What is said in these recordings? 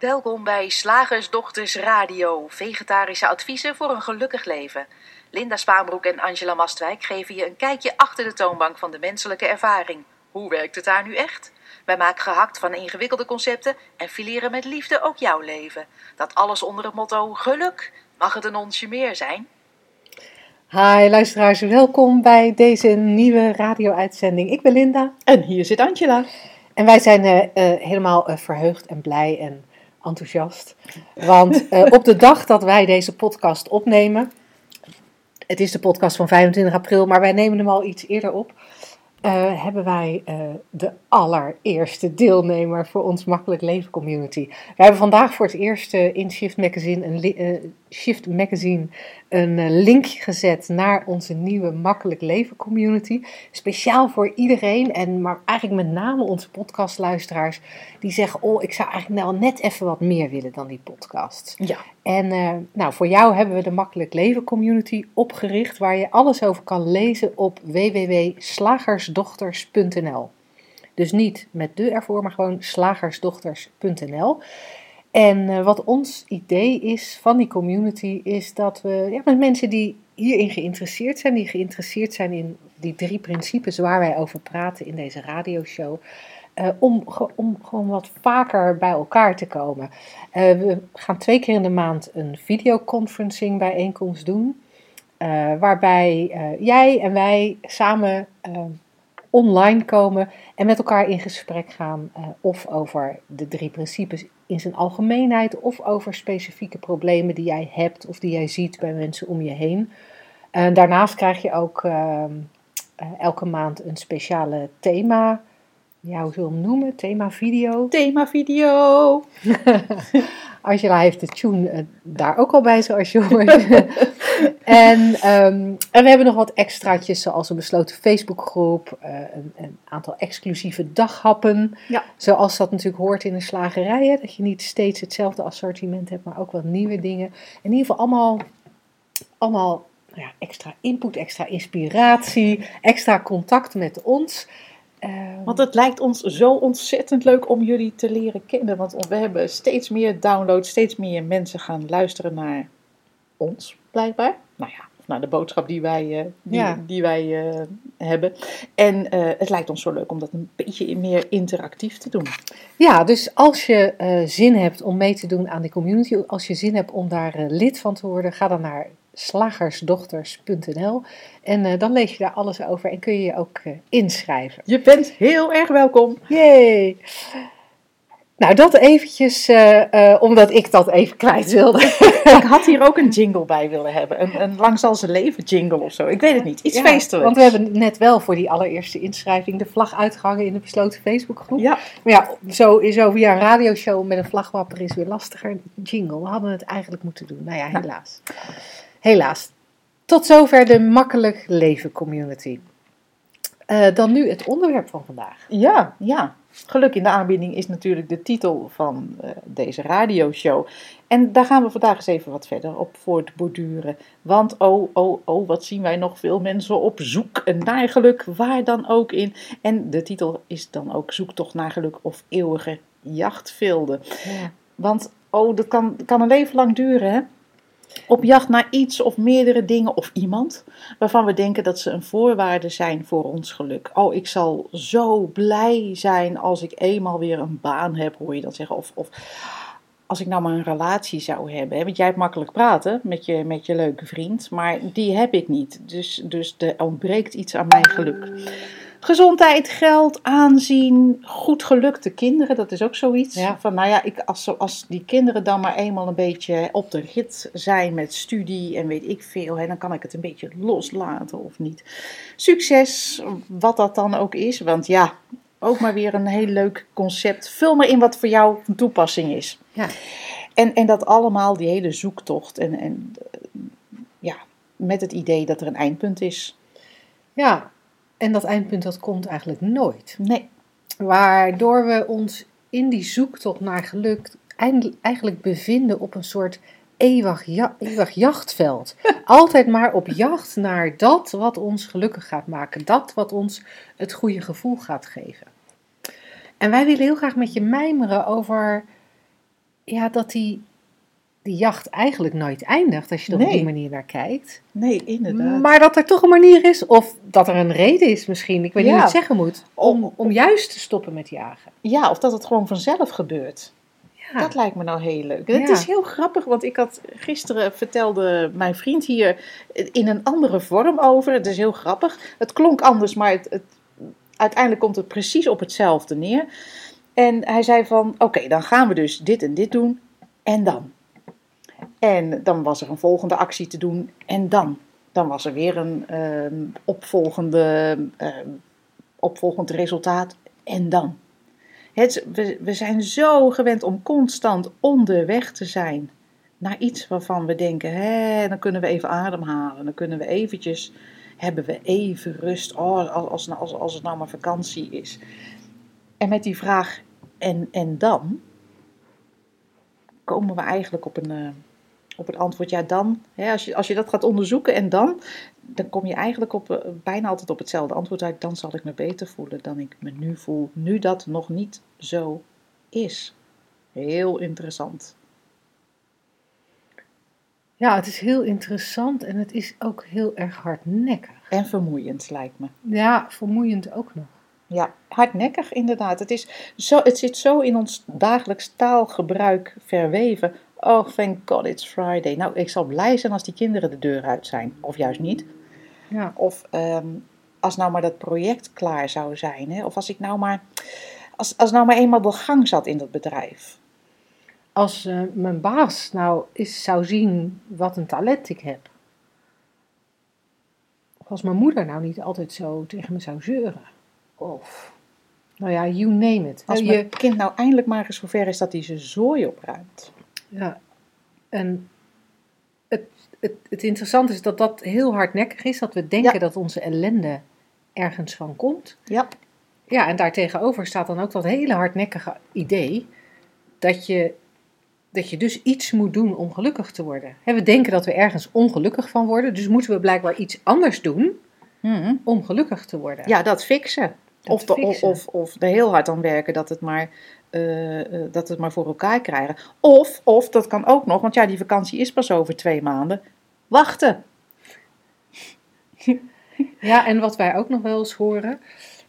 Welkom bij Slagersdochters Radio, vegetarische adviezen voor een gelukkig leven. Linda Spaanbroek en Angela Mastwijk geven je een kijkje achter de toonbank van de menselijke ervaring. Hoe werkt het daar nu echt? Wij maken gehakt van ingewikkelde concepten en fileren met liefde ook jouw leven. Dat alles onder het motto geluk. Mag het een onsje meer zijn? Hi luisteraars, welkom bij deze nieuwe radio-uitzending. Ik ben Linda. En hier zit Angela. En wij zijn uh, uh, helemaal uh, verheugd en blij en enthousiast. Want op de dag dat wij deze podcast opnemen, het is de podcast van 25 april, maar wij nemen hem al iets eerder op. Uh, hebben wij uh, de allereerste deelnemer voor ons Makkelijk Leven Community. We hebben vandaag voor het eerst in Shift Magazine een, Shift Magazine een link gezet naar onze nieuwe Makkelijk Leven Community. Speciaal voor iedereen en maar eigenlijk met name onze podcastluisteraars die zeggen: Oh, ik zou eigenlijk nou net even wat meer willen dan die podcast. Ja. En nou, voor jou hebben we de Makkelijk Leven Community opgericht, waar je alles over kan lezen op www.slagersdochters.nl. Dus niet met de ervoor, maar gewoon slagersdochters.nl. En uh, wat ons idee is van die community, is dat we ja, met mensen die hierin geïnteresseerd zijn, die geïnteresseerd zijn in die drie principes waar wij over praten in deze radioshow, uh, om, om gewoon wat vaker bij elkaar te komen. Uh, we gaan twee keer in de maand een videoconferencing bijeenkomst doen. Waarbij jij en wij samen online komen en met elkaar in gesprek gaan. of over de drie principes in zijn algemeenheid, of over specifieke problemen die jij hebt of die jij ziet bij mensen om je heen. daarnaast krijg je ook elke maand een speciale thema. Ja, hoe zullen we hem noemen? Thema video. Thema video. Angela heeft de tune daar ook al bij, zoals je hoort. en, um, en we hebben nog wat extraatjes, zoals een besloten Facebookgroep, uh, een, een, aantal exclusieve daghappen. Ja. Zoals dat natuurlijk hoort in een slagerij, hè, dat je niet steeds hetzelfde assortiment hebt, maar ook wat nieuwe dingen. In ieder geval allemaal, allemaal nou ja, extra input, extra inspiratie, extra contact met ons. Um, want het lijkt ons zo ontzettend leuk om jullie te leren kennen. Want we hebben steeds meer downloads, steeds meer mensen gaan luisteren naar ons, blijkbaar. Nou ja, naar de boodschap die wij, uh, die, Ja. die wij uh, hebben. En uh, het lijkt ons zo leuk om dat een beetje meer interactief te doen. Ja, dus als je zin hebt om mee te doen aan die community, als je zin hebt om daar lid van te worden, ga dan naar slagersdochters.nl en dan lees je daar alles over en kun je je ook inschrijven. Je bent heel erg welkom. Yay! Nou, dat eventjes, uh, omdat ik dat even kwijt wilde. ik had hier ook een jingle bij willen hebben. Een, een lang zal ze leven jingle of zo. Ik weet het niet. Iets ja, feestelijks. Want we hebben net wel voor die allereerste inschrijving de vlag uitgehangen in de besloten Facebookgroep. Ja. Maar ja, zo, zo via een radioshow met een vlagwapper is weer lastiger. Jingle, we hadden het eigenlijk moeten doen. Nou ja, helaas. Nou. Helaas. Tot zover de Makkelijk Leven Community. Uh, dan nu het onderwerp van vandaag. Ja, ja. Geluk in de aanbieding is natuurlijk de titel van uh, deze radioshow. En daar gaan we vandaag eens even wat verder op voortborduren. Want oh, oh, oh, wat zien wij nog veel mensen op zoek naar geluk, waar dan ook in. En de titel is dan ook Zoektocht naar geluk of eeuwige jachtvilde. Ja. Want oh, dat kan, kan een leven lang duren, hè? Op jacht naar iets of meerdere dingen of iemand waarvan we denken dat ze een voorwaarde zijn voor ons geluk. Oh, ik zal zo blij zijn als ik eenmaal weer een baan heb, hoor je dat zeggen. Of, of als ik nou maar een relatie zou hebben. Hè? Want jij hebt makkelijk praten met je, met je leuke vriend, maar die heb ik niet. Dus, dus er ontbreekt iets aan mijn geluk. Gezondheid, geld, aanzien, goed gelukte kinderen, dat is ook zoiets. Ja. Van nou ja, ik, als, als die kinderen dan maar eenmaal een beetje op de rit zijn met studie en weet ik veel, hè, dan kan ik het een beetje loslaten of niet. Succes, wat dat dan ook is, want ja, ook maar weer een heel leuk concept. Vul maar in wat voor jou van toepassing is. Ja. En, en dat allemaal, die hele zoektocht en, en ja, met het idee dat er een eindpunt is. Ja, en dat eindpunt dat komt eigenlijk nooit. Nee. Waardoor we ons in die zoektocht naar geluk eigenlijk bevinden op een soort eeuwig, ja, eeuwig jachtveld. Altijd maar op jacht naar dat wat ons gelukkig gaat maken. Dat wat ons het goede gevoel gaat geven. En wij willen heel graag met je mijmeren over ja, dat die, die jacht eigenlijk nooit eindigt als je er op die manier naar kijkt. Nee, inderdaad. Maar dat er toch een manier is, of dat er een reden is misschien, ik weet niet hoe het zeggen moet, om, Om- juist te stoppen met jagen. Ja, of dat het gewoon vanzelf gebeurt. Ja. Dat lijkt me nou heel leuk. Het is heel grappig, want ik had gisteren vertelde mijn vriend hier in een andere vorm over. Het is heel grappig. Het klonk anders, maar het, het, uiteindelijk komt het precies op hetzelfde neer. En hij zei van, oké, dan gaan we dus dit en dit doen. En dan? En dan was er een volgende actie te doen. En dan? Dan was er weer een ehm, opvolgende, ehm, opvolgend resultaat. En dan? Het, we, we zijn zo gewend om constant onderweg te zijn naar iets waarvan we denken, hè, dan kunnen we even ademhalen, dan kunnen we eventjes, hebben we even rust, oh, als, als, als, als het nou maar vakantie is. En met die vraag, en, en dan, komen we eigenlijk op een, eh, op het antwoord, ja dan, hè, als, je, als je dat gaat onderzoeken en dan, dan kom je eigenlijk op, eh, bijna altijd op hetzelfde antwoord uit, dan zal ik me beter voelen dan ik me nu voel, nu dat nog niet zo is. Heel interessant. ja, het is heel interessant en het is ook heel erg hardnekkig. En vermoeiend lijkt me. Ja, vermoeiend ook nog. Ja, hardnekkig inderdaad. Het, is zo, het zit zo in ons dagelijks taalgebruik verweven. Oh, thank God it's Friday. Nou, ik zal blij zijn als die kinderen de deur uit zijn. Of juist niet. Ja, Of ehm, als nou maar dat project klaar zou zijn. Hè? Of als ik nou maar... Als, als nou maar eenmaal de gang zat in dat bedrijf. als eh, mijn baas nou eens zou zien wat een talent ik heb. Of als mijn moeder nou niet altijd zo tegen me zou zeuren. Of, nou ja, you name it. Als je, mijn kind nou eindelijk maar eens zover is dat hij zijn zooi opruimt. Ja, en het, het, het interessante is dat dat heel hardnekkig is. Dat we denken Ja. dat onze ellende ergens van komt. Ja, Ja, en daartegenover staat dan ook dat hele hardnekkige idee dat je, dat je dus iets moet doen om gelukkig te worden. We denken dat we ergens ongelukkig van worden, dus moeten we blijkbaar iets anders doen Mhm. om gelukkig te worden. ja dat fixen. Of, de, of, of er heel hard aan werken dat het, maar, eh, eh, dat het maar voor elkaar krijgen. Of, of, dat kan ook nog, want ja, die vakantie is pas over twee maanden. Wachten. Ja, en wat wij ook nog wel eens horen,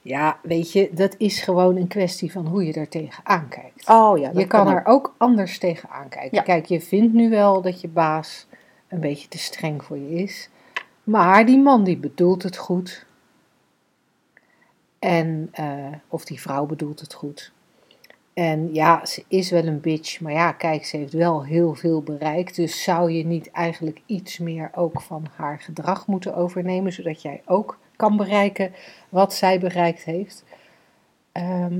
ja, weet je, dat is gewoon een kwestie van hoe je er tegenaan kijkt. Oh ja, je kan er ook anders tegenaan kijken. Ja. Kijk, je vindt nu wel dat je baas een beetje te streng voor je is. Maar die man die bedoelt het goed. En, eh, of die vrouw bedoelt het goed. En ja, ze is wel een bitch. Maar ja, kijk, ze heeft wel heel veel bereikt. Dus zou je niet eigenlijk iets meer ook van haar gedrag moeten overnemen. Zodat jij ook kan bereiken wat zij bereikt heeft. Ehm,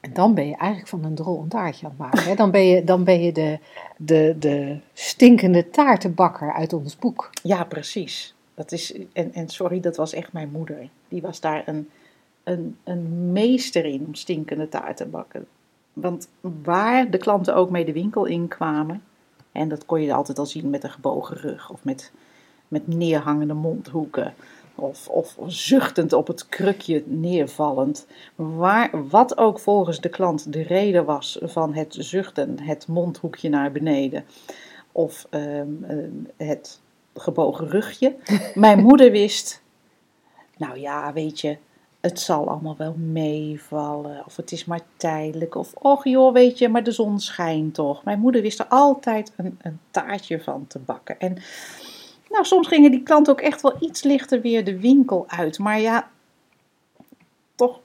en dan ben je eigenlijk van een drol een taartje aan het maken. Hè? Dan ben je, dan ben je de, de, de stinkende taartenbakker uit ons boek. Ja, precies. Dat is, en, en sorry, dat was echt mijn moeder. Die was daar een, een, een meester in om stinkende taart te bakken. Want waar de klanten ook mee de winkel inkwamen, en dat kon je altijd al zien met een gebogen rug of met, met neerhangende mondhoeken. Of, of zuchtend op het krukje neervallend. Waar, wat ook volgens de klant de reden was van het zuchten, het mondhoekje naar beneden. Of ehm, ehm, het gebogen rugje. Mijn moeder wist, nou ja, weet je, het zal allemaal wel meevallen. Of het is maar tijdelijk. Of, och joh, weet je, maar de zon schijnt toch. Mijn moeder wist er altijd een, een taartje van te bakken. En nou, soms gingen die klanten ook echt wel iets lichter weer de winkel uit. Maar ja, toch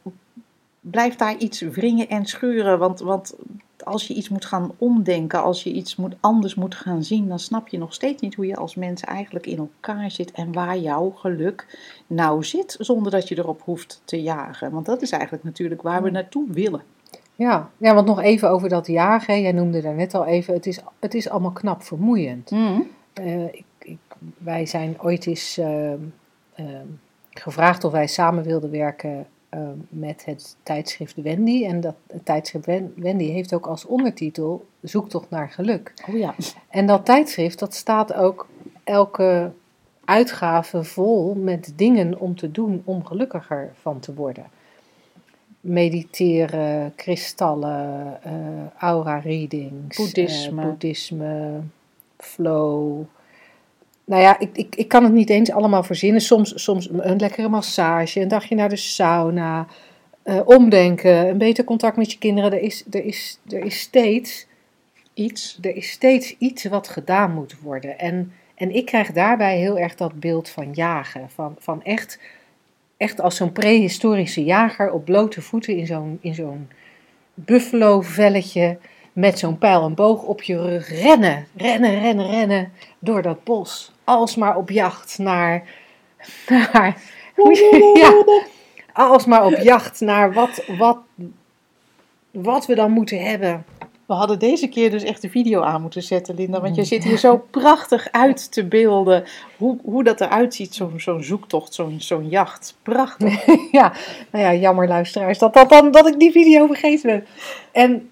blijft daar iets wringen en schuren. Want, want als je iets moet gaan omdenken, als je iets moet, anders moet gaan zien, dan snap je nog steeds niet hoe je als mens eigenlijk in elkaar zit en waar jouw geluk nou zit, zonder dat je erop hoeft te jagen. Want dat is eigenlijk natuurlijk waar we naartoe willen. Ja, ja want nog even over dat jagen. Jij noemde daar net al even, het is, het is allemaal knap vermoeiend. Eh, ik, ik, wij zijn ooit eens ehm, ehm, gevraagd of wij samen wilden werken ehm, met het tijdschrift Wendy. En dat het tijdschrift Wen- Wendy heeft ook als ondertitel Zoektocht naar geluk. Oh ja. En dat tijdschrift, dat staat ook elke uitgave vol met dingen om te doen om gelukkiger van te worden. mediteren, kristallen, eh, aura readings, eh, Boeddhisme. boeddhisme, flow. Nou ja, ik, ik, ik kan het niet eens allemaal verzinnen. Soms, soms een lekkere massage, een dagje naar de sauna, eh, omdenken, een beter contact met je kinderen. Er is, er is, er is steeds Iets. er is steeds iets wat gedaan moet worden. En, en ik krijg daarbij heel erg dat beeld van jagen. Van, van echt, echt als zo'n prehistorische jager op blote voeten in zo'n, in zo'n buffalo-velletje. Met zo'n pijl en boog op je rug rennen, rennen, rennen, rennen door dat bos. Alsmaar op jacht naar. naar ja, alsmaar op jacht naar wat, wat, wat we dan moeten hebben. We hadden deze keer dus echt de video aan moeten zetten, Linda. Want je zit hier zo prachtig uit te beelden. Hoe, hoe dat eruit ziet, zo'n zo'n zoektocht, zo'n zo'n jacht. Prachtig. ja, nou ja, jammer luisteraars dat, dat, dan, dat ik die video vergeten ben. En,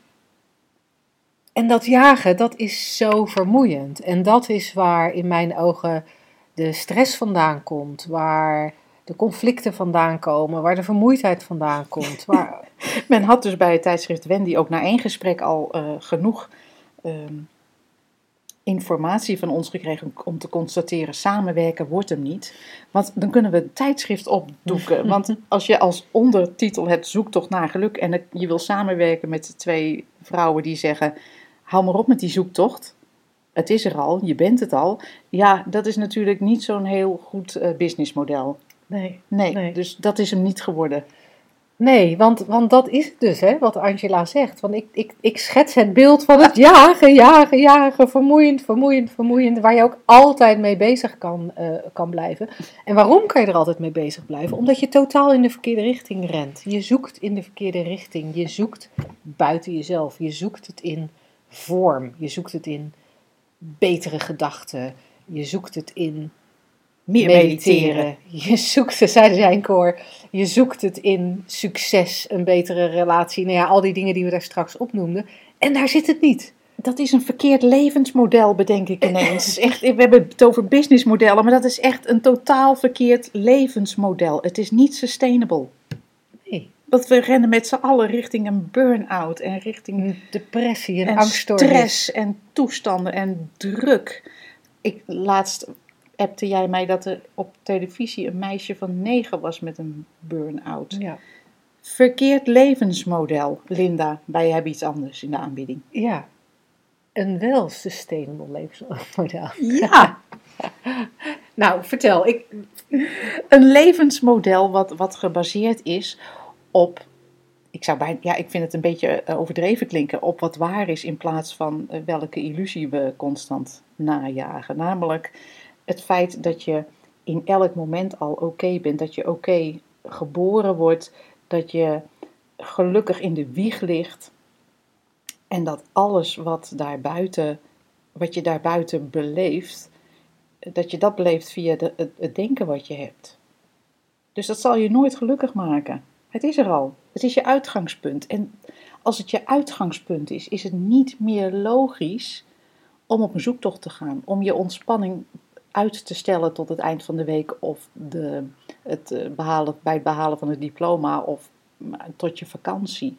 en dat jagen, dat is zo vermoeiend. En dat is waar in mijn ogen de stress vandaan komt. Waar de conflicten vandaan komen. Waar de vermoeidheid vandaan komt. Waar, Men had dus bij het tijdschrift Wendy ook na één gesprek al eh, genoeg ehm, informatie van ons gekregen om te constateren: samenwerken wordt hem niet. Want dan kunnen we een tijdschrift opdoeken. Want als je als ondertitel hebt zoektocht naar geluk en het- je wil samenwerken met twee vrouwen die zeggen: hou maar op met die zoektocht. Het is er al, je bent het al. Ja, dat is natuurlijk niet zo'n heel goed eh, businessmodel. nee. Nee, Nee. dus dat is hem niet geworden. Nee, want, want dat is het dus, hè, wat Angela zegt. Want ik, ik, ik schets het beeld van het jagen, jagen, jagen, vermoeiend, vermoeiend, vermoeiend, waar je ook altijd mee bezig kan, eh, kan blijven. En waarom kan je er altijd mee bezig blijven? Omdat je totaal in de verkeerde richting rent. Je zoekt in de verkeerde richting. Je zoekt buiten jezelf. Je zoekt het in vorm. Je zoekt het in betere gedachten. Je zoekt het in Meer mediteren. Je zoekt het, zei zijn koor, je zoekt het in succes, een betere relatie. Nou ja, al die dingen die we daar straks opnoemden. En daar zit het niet. Dat is een verkeerd levensmodel, bedenk ik ineens. Echt, we hebben het over businessmodellen, maar dat is echt een totaal verkeerd levensmodel. Het is niet sustainable. Want we rennen met z'n allen richting een burn-out en richting depressie, en angststoornis. stress en toestanden en druk. Ik, laatst appte jij mij dat er op televisie een meisje van negen was met een burn-out. Ja. Verkeerd levensmodel, Linda. Wij hebben iets anders in de aanbieding. ja, een wel sustainable levensmodel. Ja, Nou, vertel. Ik, een levensmodel wat, wat gebaseerd is op, ik zou ja, ik vind het een beetje eh, overdreven klinken, op wat waar is in plaats van eh, welke illusie we constant najagen. Namelijk het feit dat je in elk moment al oké bent, dat je oké geboren wordt, dat je gelukkig in de wieg ligt en dat alles wat daarbuiten, wat je daarbuiten beleeft, dat je dat beleeft via de, het denken wat je hebt. Dus dat zal je nooit gelukkig maken. Het is er al. Het is je uitgangspunt. En als het je uitgangspunt is, is het niet meer logisch om op een zoektocht te gaan. Om je ontspanning uit te stellen tot het eind van de week of de, het eh, behalen, bij het behalen van het diploma of maar, tot je vakantie.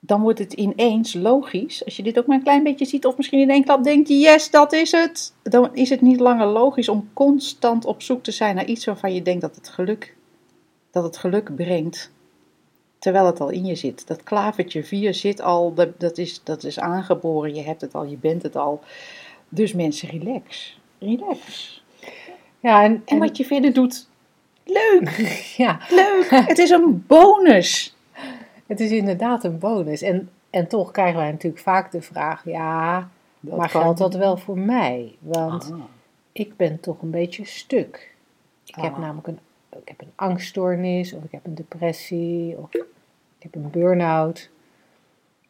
Dan wordt het ineens logisch, als je dit ook maar een klein beetje ziet, of misschien in één klap denkt: yes, dat is het. Dan is het niet langer logisch om constant op zoek te zijn naar iets waarvan je denkt dat het geluk, dat het geluk brengt. Terwijl het al in je zit. Dat klavertje 4 zit al, dat, dat, is, dat is aangeboren, je hebt het al, je bent het al. Dus mensen, relax. Relax. ja, en, En wat je verder doet, leuk, ja, leuk. Het is een bonus. het is inderdaad een bonus. En, en toch krijgen wij natuurlijk vaak de vraag: ja, maar kan- geldt dat wel voor mij? Want Ah. ik ben toch een beetje stuk. Ik heb Ah. namelijk een, ik heb een angststoornis, of ik heb een depressie, of ik heb een burn-out.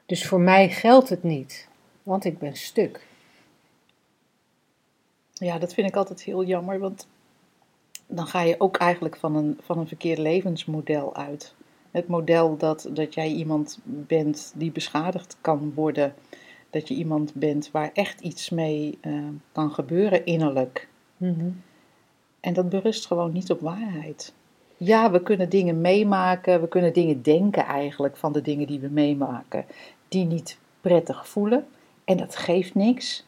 Dus voor mij geldt het niet, want ik ben stuk. Ja, dat vind ik altijd heel jammer, want dan ga je ook eigenlijk van een, van een verkeerd levensmodel uit. Het model dat, dat jij iemand bent die beschadigd kan worden. Dat je iemand bent waar echt iets mee eh, kan gebeuren innerlijk. Mhm. En dat berust gewoon niet op waarheid. Ja, we kunnen dingen meemaken, we kunnen dingen denken eigenlijk van de dingen die we meemaken, die niet prettig voelen. En dat geeft niks.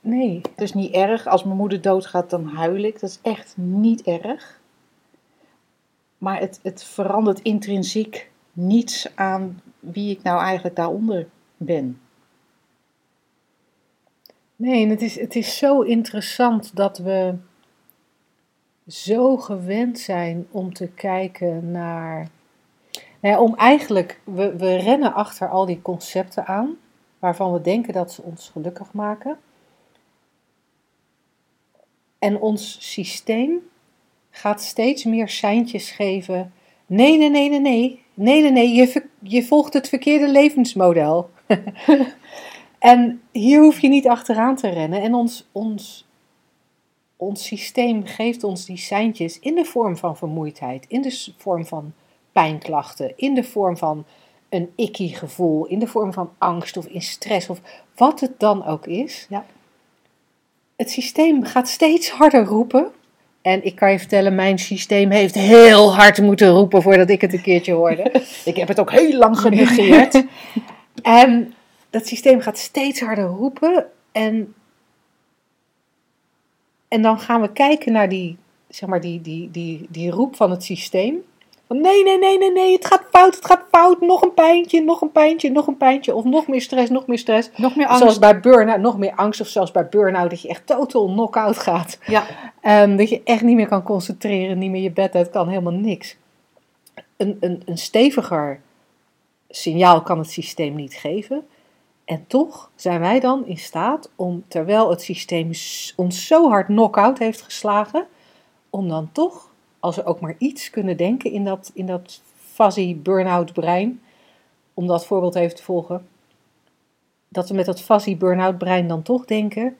Nee, Het is niet erg. Als mijn moeder doodgaat, dan huil ik. Dat is echt niet erg. Maar het, het verandert intrinsiek niets aan wie ik nou eigenlijk daaronder ben. nee, en het is, het is zo interessant dat we zo gewend zijn om te kijken naar. Nou ja, om eigenlijk, we, we rennen achter al die concepten aan, waarvan we denken dat ze ons gelukkig maken. En ons systeem gaat steeds meer seintjes geven. Nee, nee, nee, nee, nee. Nee, nee, nee. Je, je volgt het verkeerde levensmodel. en hier hoef je niet achteraan te rennen. En ons, ons, ons systeem geeft ons die seintjes in de vorm van vermoeidheid, in de vorm van pijnklachten, in de vorm van een icky gevoel, in de vorm van angst of in stress of wat het dan ook is. Ja. Het systeem gaat steeds harder roepen. En ik kan je vertellen, mijn systeem heeft heel hard moeten roepen voordat ik het een keertje hoorde. Ik heb het ook heel lang genegeerd. En dat systeem gaat steeds harder roepen. En, en dan gaan we kijken naar die, zeg maar die, die, die, die roep van het systeem. Van nee, nee, nee, nee, nee, het gaat fout, het gaat fout. Nog een pijntje, nog een pijntje, nog een pijntje. Of nog meer stress, nog meer stress. Nog meer Zoals angst. bij burn-out, nog meer angst. Of zelfs bij burn-out, dat je echt totaal knock-out gaat. Ja, Ehm, dat je echt niet meer kan concentreren, niet meer je bed uit kan, helemaal niks. Een, een, een steviger signaal kan het systeem niet geven. En toch zijn wij dan in staat om, terwijl het systeem ons zo hard knock-out heeft geslagen, om dan toch, als we ook maar iets kunnen denken in dat, in dat fuzzy burn-out brein, om dat voorbeeld even te volgen, dat we met dat fuzzy burn-out brein dan toch denken,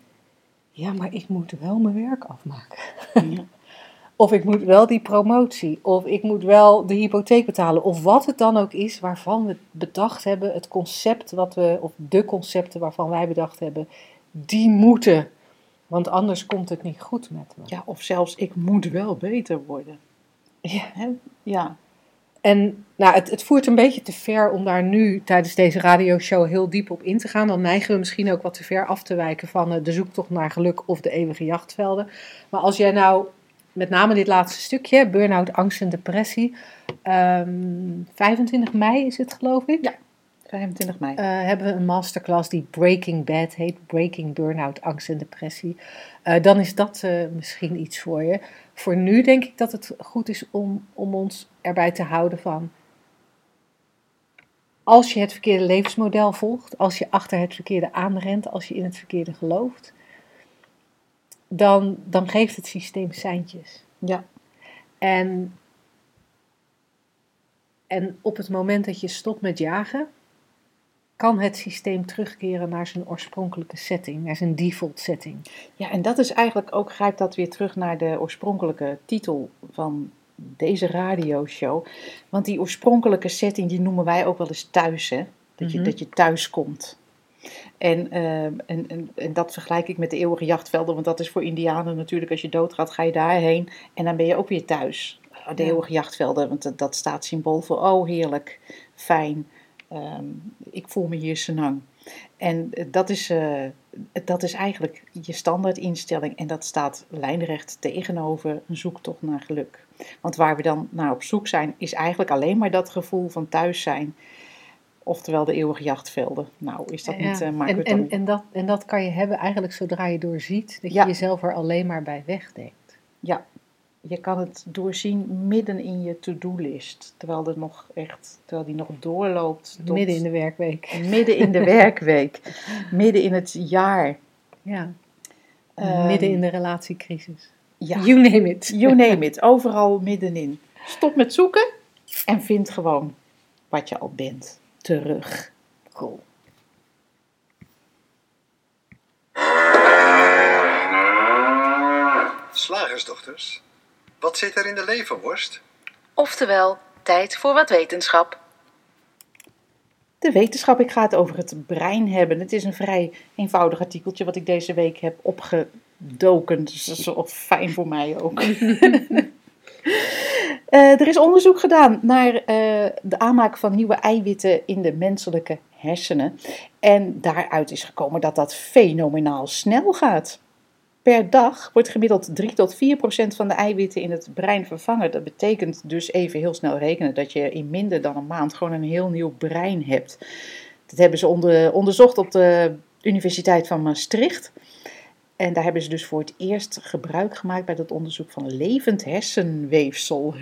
ja, maar ik moet wel mijn werk afmaken. Ja. Of ik moet wel die promotie. Of ik moet wel de hypotheek betalen. Of wat het dan ook is waarvan we bedacht hebben. Het concept wat we, of de concepten waarvan wij bedacht hebben. Die moeten. Want anders komt het niet goed met me. ja, of zelfs ik moet wel beter worden. Ja. Ja, En nou, het, het voert een beetje te ver om daar nu tijdens deze radioshow heel diep op in te gaan. Dan neigen we misschien ook wat te ver af te wijken van eh, de zoektocht naar geluk of de eeuwige jachtvelden. Maar als jij nou, met name dit laatste stukje, burn-out, angst en depressie. ehm, 25 mei is het geloof ik. Ja. 25 mei. eh, hebben we een masterclass die Breaking Bad heet. Breaking Burnout, Angst en Depressie. Eh, dan is dat eh, misschien iets voor je. Voor nu denk ik dat het goed is om, om ons erbij te houden van... Als je het verkeerde levensmodel volgt, als je achter het verkeerde aanrent, als je in het verkeerde gelooft, dan, dan geeft het systeem seintjes. ja, En, en op het moment dat je stopt met jagen, kan het systeem terugkeren naar zijn oorspronkelijke setting, naar zijn default setting. ja, en dat is eigenlijk ook, grijpt dat weer terug naar de oorspronkelijke titel van deze radioshow. Want die oorspronkelijke setting, die noemen wij ook wel eens thuis, hè? Dat, je, Mhm. dat je thuis komt. En, ehm, en, en, en dat vergelijk ik met de eeuwige jachtvelden, want dat is voor Indianen natuurlijk, als je doodgaat, ga je daarheen en dan ben je ook weer thuis. De Ja. eeuwige jachtvelden, want dat, dat staat symbool voor, oh heerlijk, fijn, ehm, ik voel me hier senang. En eh, dat is, eh, dat is eigenlijk je standaardinstelling en dat staat lijnrecht tegenover een zoektocht naar geluk. Want waar we dan naar op zoek zijn, is eigenlijk alleen maar dat gevoel van thuis zijn. Oftewel de eeuwige jachtvelden. Nou, is dat niet... Ja, maken en, het en, en, dat, en dat kan je hebben eigenlijk zodra je doorziet dat Ja. je jezelf er alleen maar bij wegdenkt. Ja, je kan het doorzien midden in je to-do-list. Terwijl, er nog echt, terwijl die nog doorloopt. Tot Midden in de werkweek. midden in de werkweek. midden in het jaar. Ja. Ehm, midden in de relatiecrisis. Ja, You name it. you name it. Overal middenin. Stop met zoeken en vind gewoon wat je al bent terug. Cool. Slagersdochters, wat zit er in de leverworst? Oftewel, tijd voor wat wetenschap. De wetenschap, ik ga het over het brein hebben. Het is een vrij eenvoudig artikeltje wat ik deze week heb opgedoken. Dus dat is wel fijn voor mij ook. Eh, er is onderzoek gedaan naar eh, de aanmaak van nieuwe eiwitten in de menselijke hersenen. En daaruit is gekomen dat dat fenomenaal snel gaat. Per dag wordt gemiddeld 3 tot 4 procent van de eiwitten in het brein vervangen. Dat betekent dus even heel snel rekenen dat je in minder dan een maand gewoon een heel nieuw brein hebt. Dat hebben ze onder, onderzocht op de Universiteit van Maastricht. En daar hebben ze dus voor het eerst gebruik gemaakt bij dat onderzoek van levend hersenweefsel.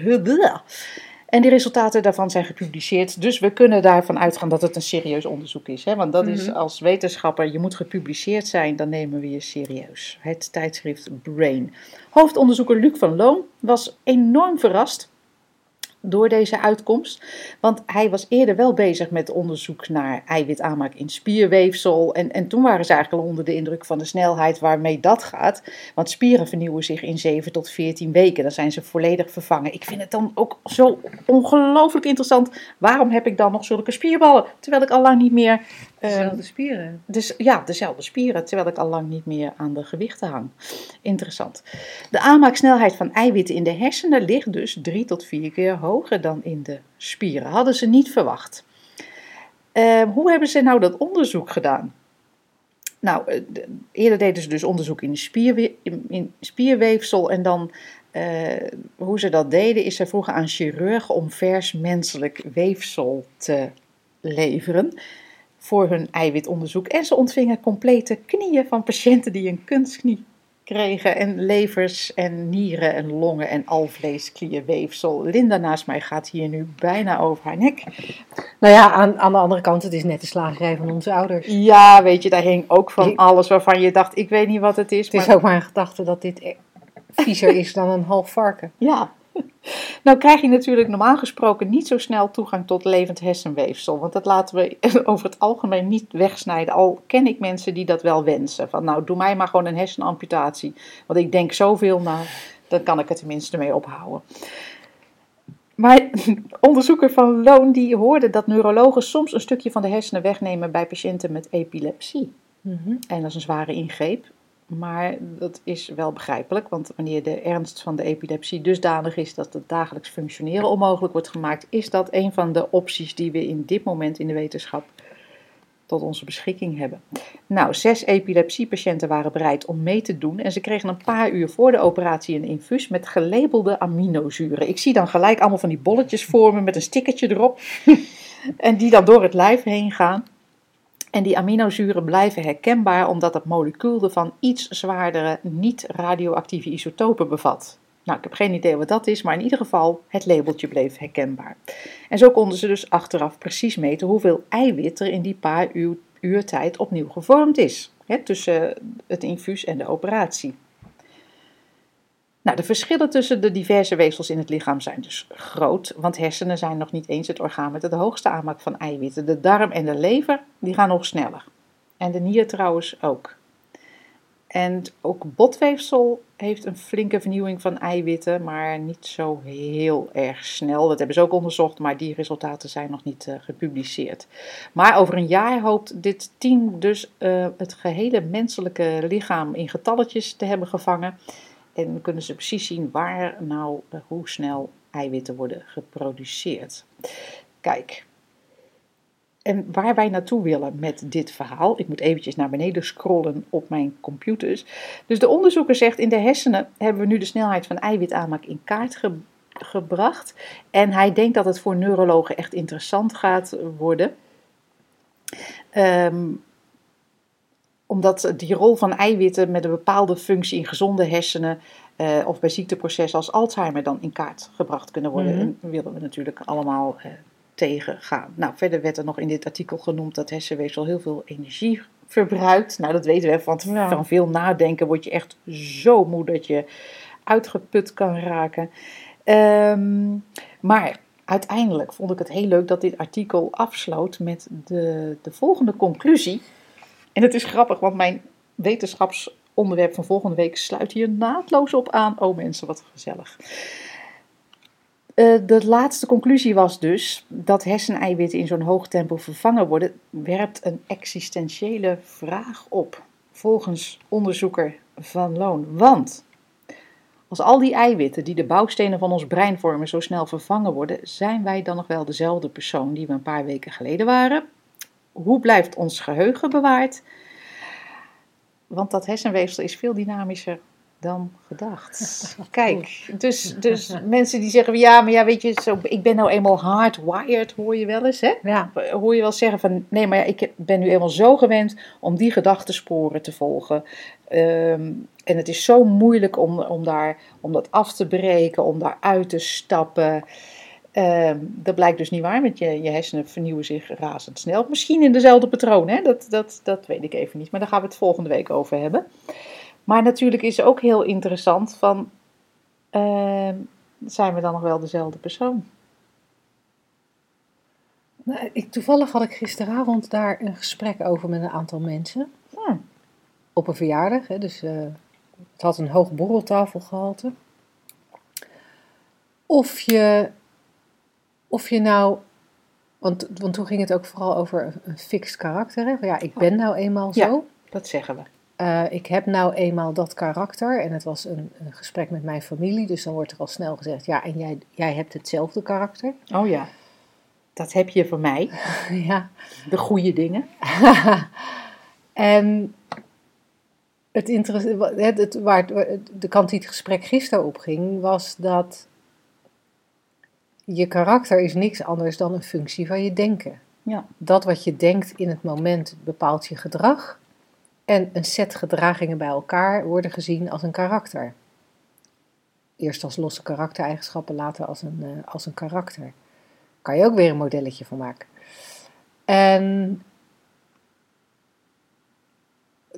En die resultaten daarvan zijn gepubliceerd. Dus we kunnen daarvan uitgaan dat het een serieus onderzoek is. Hè? Want dat is Mhm. als wetenschapper, je moet gepubliceerd zijn, dan nemen we je serieus. Het tijdschrift Brain. Hoofdonderzoeker Luc van Loon was enorm verrast door deze uitkomst. Want hij was eerder wel bezig met onderzoek naar eiwitaanmaak in spierweefsel. En, en toen waren ze eigenlijk al onder de indruk van de snelheid waarmee dat gaat. Want spieren vernieuwen zich in 7 tot 14 weken. Dan zijn ze volledig vervangen. Ik vind het dan ook zo ongelooflijk interessant. Waarom heb ik dan nog zulke spierballen? Terwijl ik al lang niet meer. eh, Dezelfde spieren. dus ja, dezelfde spieren, terwijl ik al lang niet meer aan de gewichten hang. Interessant. De aanmaaksnelheid van eiwitten in de hersenen ligt dus drie tot vier keer hoger dan in de spieren. Hadden ze niet verwacht. Eh, hoe hebben ze nou dat onderzoek gedaan? Nou, eh, de- eerder deden ze dus onderzoek in, de in spierweefsel en dan eh, hoe ze dat deden is ze vroegen aan chirurgen om vers menselijk weefsel te leveren voor hun eiwitonderzoek. En ze ontvingen complete knieën van patiënten die een kunstknie kregen. En levers en nieren en longen en alvleesklierweefsel. Linda naast mij gaat hier nu bijna over haar nek. Nou ja, aan, aan de andere kant, het is net de slagerij van onze ouders. Ja, weet je, daar hing ook van alles waarvan je dacht, ik weet niet wat het is. Het is ook maar een gedachte dat dit e- viezer is dan een half varken. Ja. Nou krijg je natuurlijk normaal gesproken niet zo snel toegang tot levend hersenweefsel. Want dat laten we over het algemeen niet wegsnijden. Al ken ik mensen die dat wel wensen. Van nou, doe mij maar gewoon een hersenamputatie. Want ik denk zoveel na, dan kan ik er tenminste mee ophouden. Maar onderzoeker van Loon die hoorde dat neurologen soms een stukje van de hersenen wegnemen bij patiënten met epilepsie. Mhm. En dat is een zware ingreep. Maar dat is wel begrijpelijk, want wanneer de ernst van de epilepsie dusdanig is dat het dagelijks functioneren onmogelijk wordt gemaakt, is dat een van de opties die we in dit moment in de wetenschap tot onze beschikking hebben. Nou, zes epilepsiepatiënten waren bereid om mee te doen en ze kregen een paar uur voor de operatie een infuus met gelabelde aminozuren. Ik zie dan gelijk allemaal van die bolletjes vormen met een stickertje erop en die dan door het lijf heen gaan. En die aminozuren blijven herkenbaar omdat het molecuul ervan iets zwaardere niet-radioactieve isotopen bevat. Nou, ik heb geen idee wat dat is, maar in ieder geval het labeltje bleef herkenbaar. En zo konden ze dus achteraf precies meten hoeveel eiwit er in die paar uur, tijd opnieuw gevormd is. Hè, tussen het infuus en de operatie. Nou, de verschillen tussen de diverse weefsels in het lichaam zijn dus groot, want hersenen zijn nog niet eens het orgaan met de hoogste aanmaak van eiwitten. De darm en de lever, die gaan nog sneller. En de nier trouwens ook. En ook botweefsel heeft een flinke vernieuwing van eiwitten, maar niet zo heel erg snel. Dat hebben ze ook onderzocht, maar die resultaten zijn nog niet eh, gepubliceerd. Maar over een jaar hoopt dit team dus eh, het gehele menselijke lichaam in getalletjes te hebben gevangen. En kunnen ze precies zien waar nou hoe snel eiwitten worden geproduceerd. Kijk. En waar wij naartoe willen met dit verhaal, ik moet eventjes naar beneden scrollen op mijn computers. Dus de onderzoeker zegt, in de hersenen hebben we nu de snelheid van eiwitaanmaak in kaart ge- gebracht. En hij denkt dat het voor neurologen echt interessant gaat worden. Ehm, omdat die rol van eiwitten met een bepaalde functie in gezonde hersenen eh, of bij ziekteprocessen als Alzheimer dan in kaart gebracht kunnen worden. Mhm. En willen we natuurlijk allemaal eh, tegengaan. Nou, verder werd er nog in dit artikel genoemd dat hersenweefsel heel veel energie verbruikt. Nou, dat weten we, want Ja. van veel nadenken word je echt zo moe dat je uitgeput kan raken. Ehm, maar uiteindelijk vond ik het heel leuk dat dit artikel afsloot met de, de volgende conclusie. En het is grappig, want mijn wetenschapsonderwerp van volgende week sluit hier naadloos op aan. Oh mensen, wat gezellig. Eh, de laatste conclusie was dus dat herseneiwitten in zo'n hoog tempo vervangen worden, werpt een existentiële vraag op, volgens onderzoeker Van Loon. Want Als al die eiwitten die de bouwstenen van ons brein vormen zo snel vervangen worden, zijn wij dan nog wel dezelfde persoon die we een paar weken geleden waren? Hoe blijft ons geheugen bewaard? Want dat hersenweefsel is veel dynamischer dan gedacht. Kijk, dus, dus mensen die zeggen, ja, maar ja, weet je, zo, ik ben nou eenmaal hardwired, hoor je wel eens, hè? Ja, Hoor je wel zeggen van, nee, maar ja, ik ben nu eenmaal zo gewend om die gedachtensporen te volgen. Ehm, en het is zo moeilijk om, om, daar, om dat af te breken, om daar uit te stappen. Ehm, dat blijkt dus niet waar, want je, je hersenen vernieuwen zich razendsnel. Misschien in dezelfde patroon, hè? Dat, dat, dat weet ik even niet, maar daar gaan we het volgende week over hebben. Maar natuurlijk is ook heel interessant van, ehm, zijn we dan nog wel dezelfde persoon? Nou, ik, toevallig had ik gisteravond daar een gesprek over met een aantal mensen. Hm. Op een verjaardag, hè, dus eh, het had een hoog borreltafelgehalte. Of je, of je nou, want, want toen ging het ook vooral over een, fixed karakter. Hè? Van, Ja, ik ben nou eenmaal Ja. zo. Dat zeggen we. Eh, ik heb nou eenmaal dat karakter. En het was een, een gesprek met mijn familie, dus dan wordt er al snel gezegd, ja, en jij, jij hebt hetzelfde karakter. Oh ja, dat heb je van mij, ja. de goede dingen. en het interesse- het, het, waar het- de kant die het gesprek gisteren op ging, was dat je karakter is niks anders dan een functie van je denken. Ja. Dat wat je denkt in het moment bepaalt je gedrag. En een set gedragingen bij elkaar worden gezien als een karakter. Eerst als losse karaktereigenschappen, later als een, eh, als een karakter. Kan je ook weer een modelletje van maken. En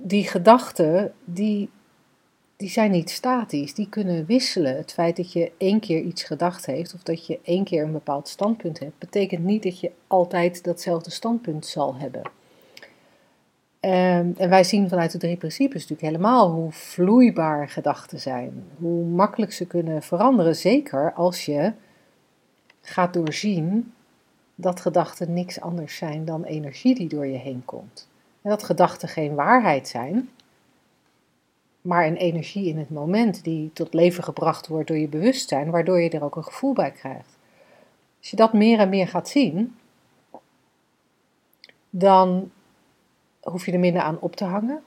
die gedachten, die, die zijn niet statisch, die kunnen wisselen. Het feit dat je één keer iets gedacht heeft of dat je één keer een bepaald standpunt hebt, betekent niet dat je altijd datzelfde standpunt zal hebben. Ehm, en wij zien vanuit de drie principes natuurlijk helemaal hoe vloeibaar gedachten zijn. Hoe makkelijk ze kunnen veranderen, zeker als je gaat doorzien dat gedachten niks anders zijn dan energie die door je heen komt. En dat gedachten geen waarheid zijn, maar een energie in het moment die tot leven gebracht wordt door je bewustzijn, waardoor je er ook een gevoel bij krijgt. Als je dat meer en meer gaat zien, dan hoef je er minder aan op te hangen.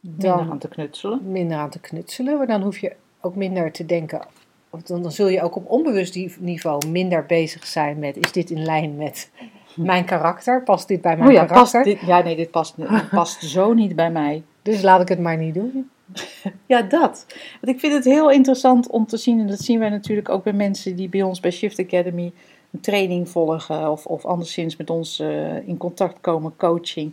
Dan Dan aan te knutselen. minder aan te knutselen, maar dan hoef je ook minder te denken. Of dan, dan zul je ook op onbewust niveau minder bezig zijn met: is dit in lijn met mijn karakter? Past dit bij mijn Oh ja, past karakter? dit, ja, nee, dit past, dit past zo niet bij mij. Dus laat ik het maar niet doen. Ja, dat. Want ik vind het heel interessant om te zien, en dat zien wij natuurlijk ook bij mensen die bij ons bij Shift Academy een training volgen of, of anderszins met ons eh, in contact komen, coaching.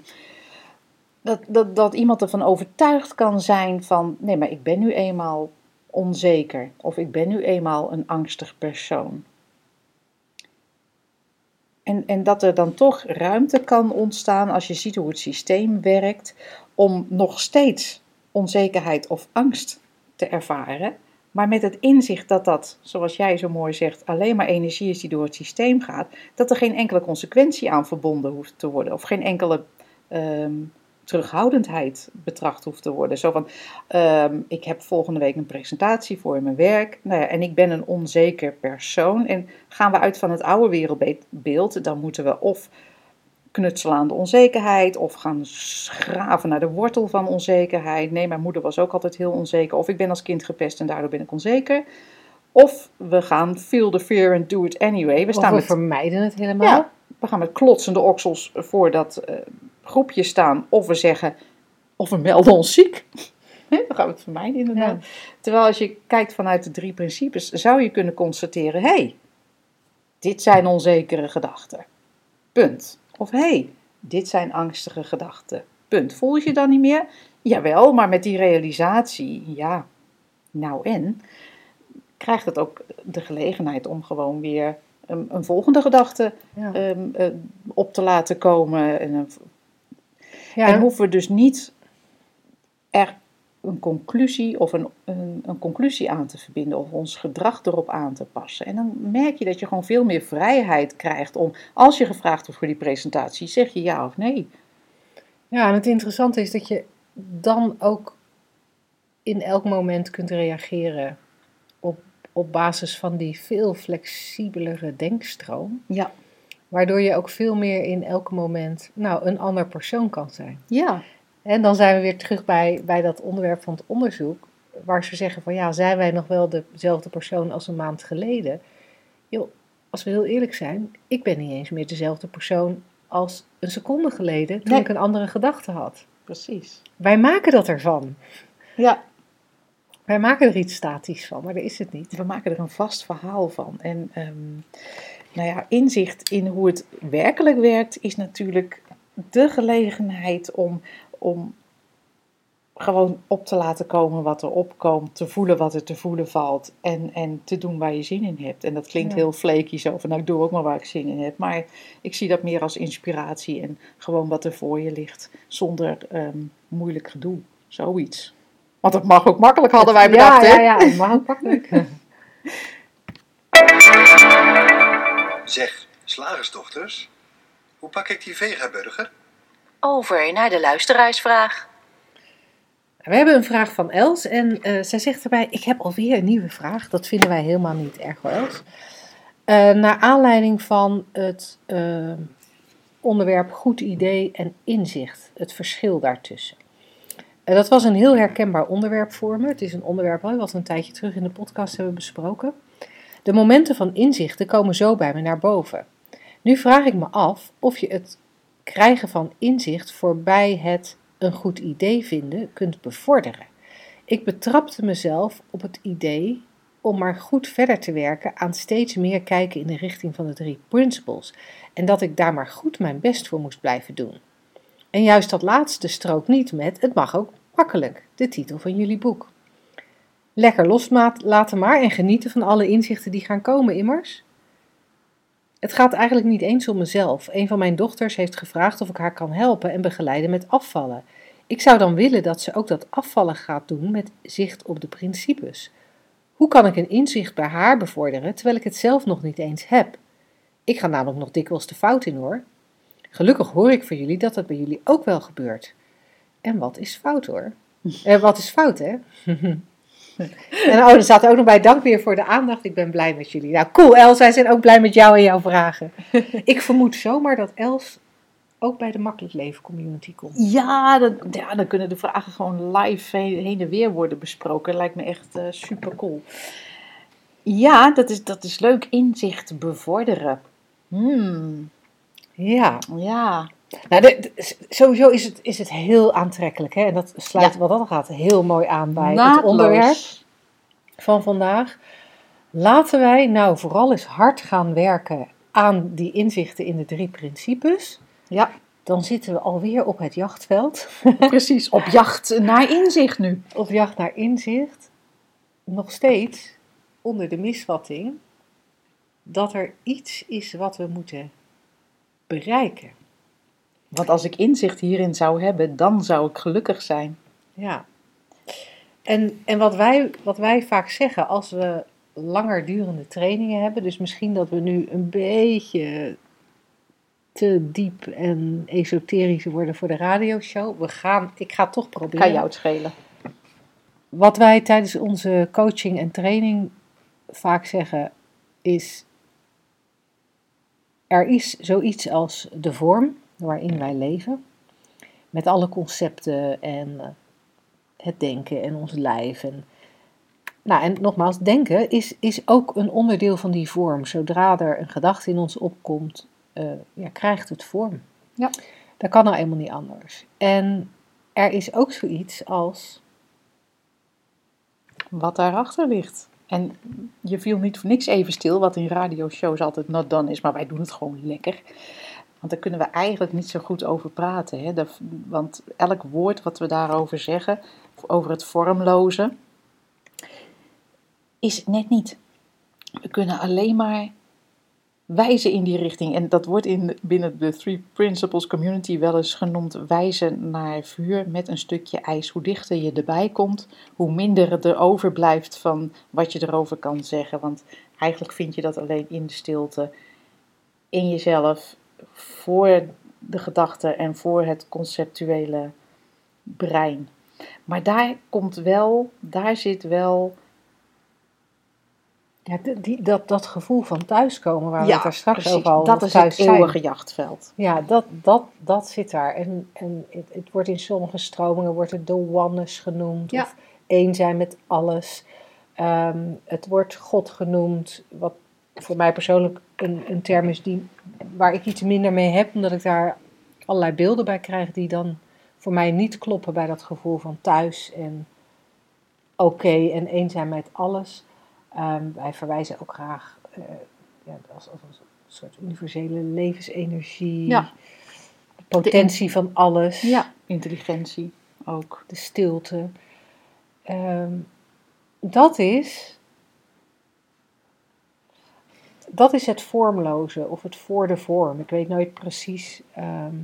Dat, dat, dat iemand ervan overtuigd kan zijn van, nee, maar ik ben nu eenmaal onzeker of ik ben nu eenmaal een angstig persoon. En, en dat er dan toch ruimte kan ontstaan als je ziet hoe het systeem werkt, om nog steeds onzekerheid of angst te ervaren, maar met het inzicht dat dat, zoals jij zo mooi zegt, alleen maar energie is die door het systeem gaat, dat er geen enkele consequentie aan verbonden hoeft te worden of geen enkele ehm, terughoudendheid betracht hoeft te worden. Zo van, ehm, ik heb volgende week een presentatie voor mijn werk nou ja, en ik ben een onzeker persoon en gaan we uit van het oude wereldbeeld, dan moeten we of knutselen aan de onzekerheid of gaan graven naar de wortel van onzekerheid. Nee, mijn moeder was ook altijd heel onzeker. Of ik ben als kind gepest en daardoor ben ik onzeker. Of we gaan feel the fear and do it anyway. We Of staan we met, vermijden het helemaal. ja, we gaan met klotsende oksels voor dat eh, groepje staan. Of we zeggen, of we melden ons ziek. Dan gaan we het vermijden inderdaad. Terwijl als je kijkt vanuit de drie principes, zou je kunnen constateren, hé, hey, dit zijn onzekere gedachten. Punt. Of hé, hey, dit zijn angstige gedachten. Punt. Voel je dan niet meer? Jawel, maar met die realisatie, ja, nou en, krijgt het ook de gelegenheid om gewoon weer een, een volgende gedachte Ja. ehm, eh, op te laten komen. En, een, Ja, en hoeven we dus niet er een conclusie of een, een, een conclusie aan te verbinden of ons gedrag erop aan te passen. En dan merk je dat je gewoon veel meer vrijheid krijgt om, als je gevraagd wordt voor die presentatie, zeg je ja of nee. Ja, en het interessante is dat je dan ook in elk moment kunt reageren op, op basis van die veel flexibelere denkstroom. Ja. Waardoor je ook veel meer in elk moment nou, een ander persoon kan zijn. Ja. En dan zijn we weer terug bij, bij dat onderwerp van het onderzoek. Waar ze zeggen van ja, zijn wij nog wel dezelfde persoon als een maand geleden? Joh, als we heel eerlijk zijn, ik ben niet eens meer dezelfde persoon als een seconde geleden toen Nee. ik een andere gedachte had. Precies. Wij maken dat ervan. Ja. Wij maken er iets statisch van, maar dat is het niet. We maken er een vast verhaal van. En ehm, nou ja, inzicht in hoe het werkelijk werkt is natuurlijk de gelegenheid om, om gewoon op te laten komen wat er opkomt, te voelen wat er te voelen valt en, en te doen waar je zin in hebt. En dat klinkt Ja. heel flaky zo van nou ik doe ook maar waar ik zin in heb. Maar ik zie dat meer als inspiratie en gewoon wat er voor je ligt zonder ehm, moeilijk gedoe. Zoiets. Want het mag ook makkelijk hadden wij bedacht ja, hè? ja, ja, maar ook makkelijk. Zeg, slagersdochters, hoe pak ik die vegaburger? Over naar de luisteraarsvraag. We hebben een vraag van Els en eh, zij zegt erbij: Ik heb alweer een nieuwe vraag. Dat vinden wij helemaal niet erg hoor, Els. Eh, naar aanleiding van het eh, onderwerp goed idee en inzicht, het verschil daartussen. Dat was een heel herkenbaar onderwerp voor me. Het is een onderwerp wat we een tijdje terug in de podcast hebben besproken. De momenten van inzichten komen zo bij me naar boven. Nu vraag ik me af of je het krijgen van inzicht voorbij het een goed idee vinden kunt bevorderen. Ik betrapte mezelf op het idee om maar goed verder te werken aan steeds meer kijken in de richting van de drie principles en dat ik daar maar goed mijn best voor moest blijven doen. En juist dat laatste strook niet met het mag ook makkelijk, de titel van jullie boek. Lekker loslaten maar en genieten van alle inzichten die gaan komen immers. Het gaat eigenlijk niet eens om mezelf. Een van mijn dochters heeft gevraagd of ik haar kan helpen en begeleiden met afvallen. Ik zou dan willen dat ze ook dat afvallen gaat doen met zicht op de principes. Hoe kan ik een inzicht bij haar bevorderen terwijl ik het zelf nog niet eens heb? Ik ga namelijk nog dikwijls de fout in hoor. Gelukkig hoor ik van jullie dat dat bij jullie ook wel gebeurt. En wat is fout hoor? Eh, wat is fout hè? en oh, er staat ook nog bij, dank weer voor de aandacht, ik ben blij met jullie. Nou cool Els, wij zijn ook blij met jou en jouw vragen. ik vermoed zomaar dat Els ook bij de Makkelijk Leven Community komt. Ja, dan, ja, dan kunnen de vragen gewoon live heen, en weer worden besproken. Lijkt me echt eh, super cool. Ja, dat is, dat is leuk. Inzicht bevorderen. Hmm, Ja, ja. Nou, de- de- sowieso is het, is het heel aantrekkelijk. Hè? En dat sluit Ja. wat dat gaat heel mooi aan bij het onderwerp van vandaag. Laten wij nou vooral eens hard gaan werken aan die inzichten in de drie principes. Ja, Dan zitten we alweer op het jachtveld. precies. Op jacht naar inzicht nu. Op jacht naar inzicht. Nog steeds onder de misvatting dat er iets is wat we moeten bereiken. Want als ik inzicht hierin zou hebben, dan zou ik gelukkig zijn. Ja. En, en wat, wij, wat wij vaak zeggen als we langer durende trainingen hebben, dus misschien dat we nu een beetje te diep en esoterisch worden voor de radioshow. We gaan, ik ga toch proberen. Kan jou het schelen. Wat wij tijdens onze coaching en training vaak zeggen is: er is zoiets als de vorm waarin wij leven, met alle concepten en eh, het denken en ons lijf. En, nou, en nogmaals, denken is, is ook een onderdeel van die vorm. Zodra er een gedachte in ons opkomt, eh, ja, krijgt het vorm. Ja. Dat kan nou eenmaal niet anders. En er is ook zoiets als Wat daarachter ligt. En je viel niet voor niks even stil, wat in radioshows altijd not done is, maar wij doen het gewoon lekker. Want daar kunnen we eigenlijk niet zo goed over praten. Hè? Want elk woord wat we daarover zeggen, over het vormloze, is net niet. We kunnen alleen maar wijzen in die richting. En dat wordt in, binnen de Three Principles Community wel eens genoemd wijzen naar vuur met een stukje ijs. Hoe dichter je erbij komt, hoe minder er overblijft van wat je erover kan zeggen. Want eigenlijk vind je dat alleen in de stilte, in jezelf, voor de gedachten en voor het conceptuele brein. Maar daar komt wel, daar zit wel. Ja, die- dat, dat gevoel van thuiskomen waar we Ja, het daar straks precies. over al dat is het zijn. eeuwige jachtveld. Ja, dat, dat, dat zit daar. En, en het, het wordt in sommige stromingen wordt het de oneness genoemd. Ja. Of één zijn met alles. Ehm, het wordt God genoemd. Wat voor mij persoonlijk een, een term is die, waar ik iets minder mee heb. Omdat ik daar allerlei beelden bij krijg die dan voor mij niet kloppen bij dat gevoel van thuis en oké en zijn met alles. Ehm, wij verwijzen ook graag eh, ja, als, als een soort universele levensenergie. Ja. De potentie van alles. Ja, intelligentie ook. De stilte. Ehm, dat is. Dat is het vormloze of het voor de vorm. Ik weet nooit precies ehm,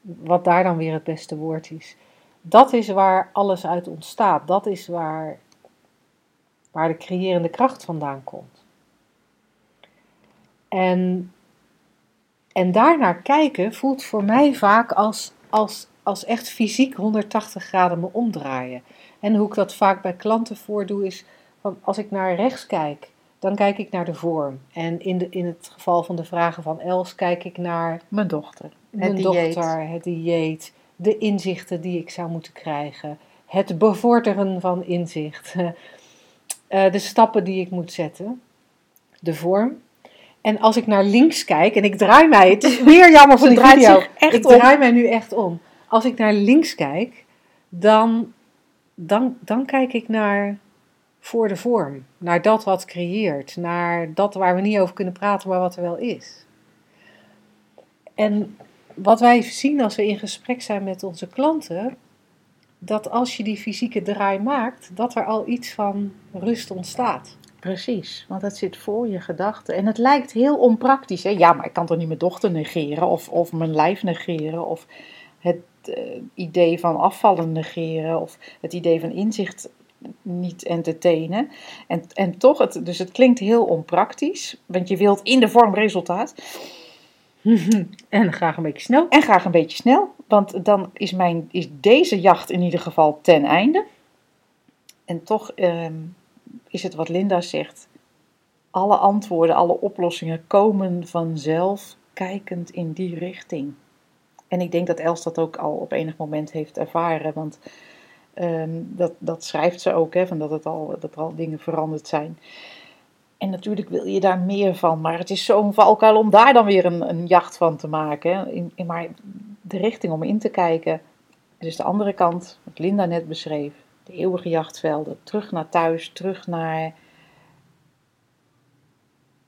wat daar dan weer het beste woord is. Dat is waar alles uit ontstaat. Dat is waar, waar de creërende kracht vandaan komt. En, en daarnaar kijken voelt voor mij vaak als, als, als echt fysiek 180 graden me omdraaien. En hoe ik dat vaak bij klanten voordoe is, van als ik naar rechts kijk, dan kijk ik naar de vorm. En in, de, in het geval van de vragen van Els kijk ik naar Mijn dochter. mijn het dieet. dochter, het dieet, de inzichten die ik zou moeten krijgen, het bevorderen van inzicht, eh, de stappen die ik moet zetten, de vorm. En als ik naar links kijk, en ik draai mij, het is weer jammer voor Ze die draait video, ik om. draai mij nu echt om. Als ik naar links kijk, dan, dan, dan kijk ik naar voor de vorm, naar dat wat creëert, naar dat waar we niet over kunnen praten, maar wat er wel is. En wat wij zien als we in gesprek zijn met onze klanten, dat als je die fysieke draai maakt, dat er al iets van rust ontstaat. Precies, want het zit voor je gedachten. En het lijkt heel onpraktisch. Hè? Ja, maar ik kan toch niet mijn dochter negeren of, of mijn lijf negeren of het eh, idee van afvallen negeren of het idee van inzicht niet entertainen. En, en toch, het, dus het klinkt heel onpraktisch, want je wilt in de vorm resultaat. En graag een beetje snel. En graag een beetje snel, want dan is, mijn, is deze jacht in ieder geval ten einde. En toch ehm, is het wat Linda zegt. Alle antwoorden, alle oplossingen komen vanzelf kijkend in die richting. En ik denk dat Els dat ook al op enig moment heeft ervaren, want ehm, dat, dat schrijft ze ook, hè, van dat, het al, dat er al dingen veranderd zijn. En natuurlijk wil je daar meer van, maar het is zo'n valkuil om daar dan weer een, een jacht van te maken. In, in, maar de richting om in te kijken, dus de andere kant, wat Linda net beschreef, de eeuwige jachtvelden, terug naar thuis, terug naar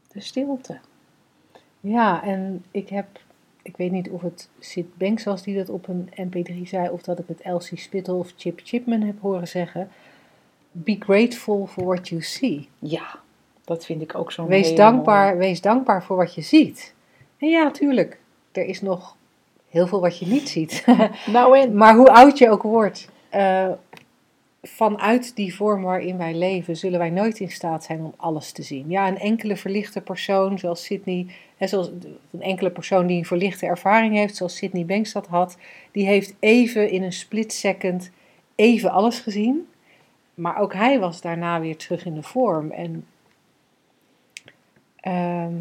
de stilte. Ja, en ik heb, ik weet niet of het Sid Banks was die dat op een mp3 zei, of dat ik het Elsie Spittle of Chip Chipman heb horen zeggen. Be grateful for what you see. Ja, dat vind ik ook zo'n Wees dankbaar, wees dankbaar voor wat je ziet. En ja, tuurlijk, er is nog heel veel wat je niet ziet. Nou en? maar hoe oud je ook wordt, eh, vanuit die vorm waarin wij leven, zullen wij nooit in staat zijn om alles te zien. Ja, een enkele verlichte persoon, zoals Sydney, hè, zoals een enkele persoon die een verlichte ervaring heeft, zoals Sydney Banks dat had, die heeft even in een split second even alles gezien. Maar ook hij was daarna weer terug in de vorm. En ehm,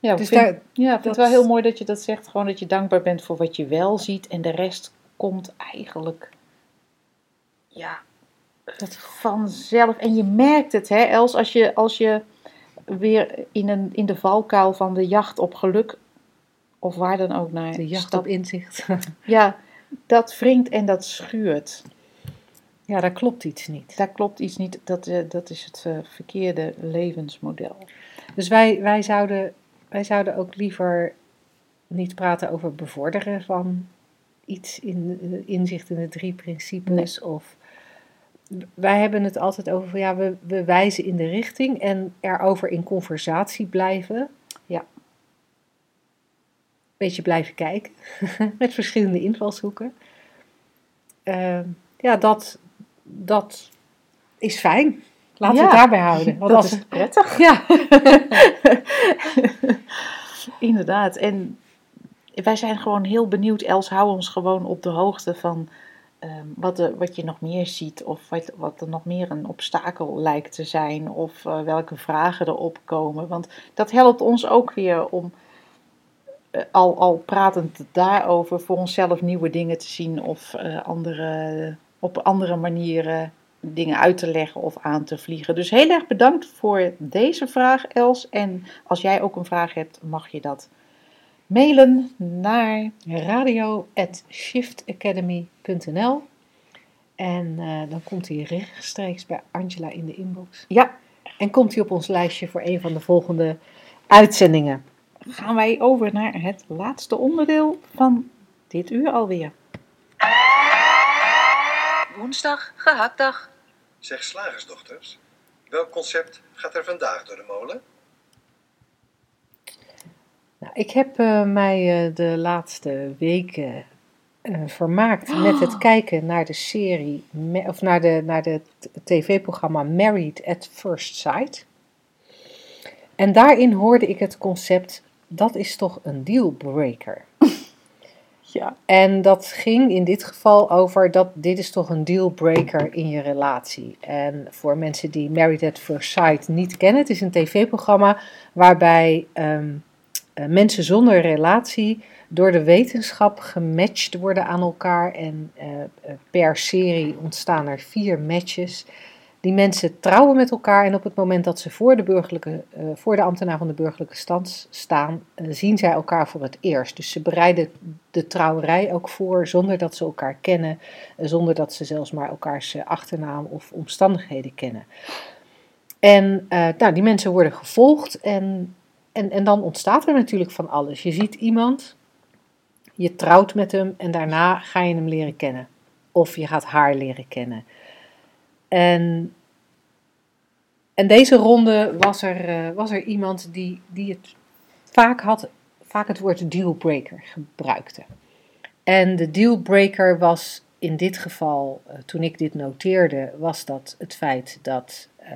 Ja, ik dus vind, daar, ja, ik vind het wel heel mooi dat je dat zegt. Gewoon dat je dankbaar bent voor wat je wel ziet. En de rest komt eigenlijk ja, dat, vanzelf. En je merkt het, hè, Els, als je, als je weer in, een, in de valkuil van de jacht op geluk, of waar dan ook naar de jacht op inzicht. Ja, dat wringt en dat schuurt. ja, daar klopt iets niet. Daar klopt iets niet. Dat, eh, dat is het eh, verkeerde levensmodel. Dus wij, wij, zouden, wij zouden ook liever niet praten over bevorderen van iets in eh, inzicht in de drie principes. Of wij hebben het altijd over van ja, we, we wijzen in de richting en erover in conversatie blijven. Ja. Beetje blijven kijken met verschillende invalshoeken. Ehm, ja, dat, dat is fijn. Laten we het daarbij houden. Want dat als, is prettig. ja, Inderdaad. En wij zijn gewoon heel benieuwd. Els, hou ons gewoon op de hoogte van ehm, wat, wat je nog meer ziet of wat, wat er nog meer een obstakel lijkt te zijn of eh, welke vragen erop komen. Want dat helpt ons ook weer om eh, al, al pratend daarover voor onszelf nieuwe dingen te zien of eh, andere, op andere manieren dingen uit te leggen of aan te vliegen. Dus heel erg bedankt voor deze vraag, Els. En als jij ook een vraag hebt, mag je dat mailen naar radio.shiftacademy.nl en eh, dan komt hij rechtstreeks bij Angela in de inbox. Ja, En komt hij op ons lijstje voor een van de volgende uitzendingen. gaan wij over naar het laatste onderdeel van dit uur alweer. Woensdag, gehaktdag. Zeg slagersdochters, welk concept gaat er vandaag door de molen? Nou, ik heb eh, mij eh, de laatste weken eh, vermaakt met het kijken naar de serie, of naar de, naar de tv-programma Married at First Sight. En daarin hoorde ik het concept, dat is toch een dealbreaker. Ja, En dat ging in dit geval over dat dit is toch een dealbreaker in je relatie. En voor mensen die Married at First Sight niet kennen, het is een tv-programma waarbij ehm, eh, mensen zonder relatie door de wetenschap gematcht worden aan elkaar. En eh, eh, per serie ontstaan er vier matches. Die mensen trouwen met elkaar en op het moment dat ze voor de, burgerlijke, eh, voor de ambtenaar van de burgerlijke stand staan, eh, zien zij elkaar voor het eerst. Dus ze bereiden de trouwerij ook voor zonder dat ze elkaar kennen, eh, zonder dat ze zelfs maar elkaars eh, achternaam of omstandigheden kennen. En eh, nou, die mensen worden gevolgd en, en, en dan ontstaat er natuurlijk van alles. Je ziet iemand, je trouwt met hem en daarna ga je hem leren kennen. Of je gaat haar leren kennen. En, en deze ronde was er, eh, was er iemand die, die het vaak, had, vaak het woord dealbreaker gebruikte. En de dealbreaker was in dit geval, eh, toen ik dit noteerde, was dat het feit dat eh,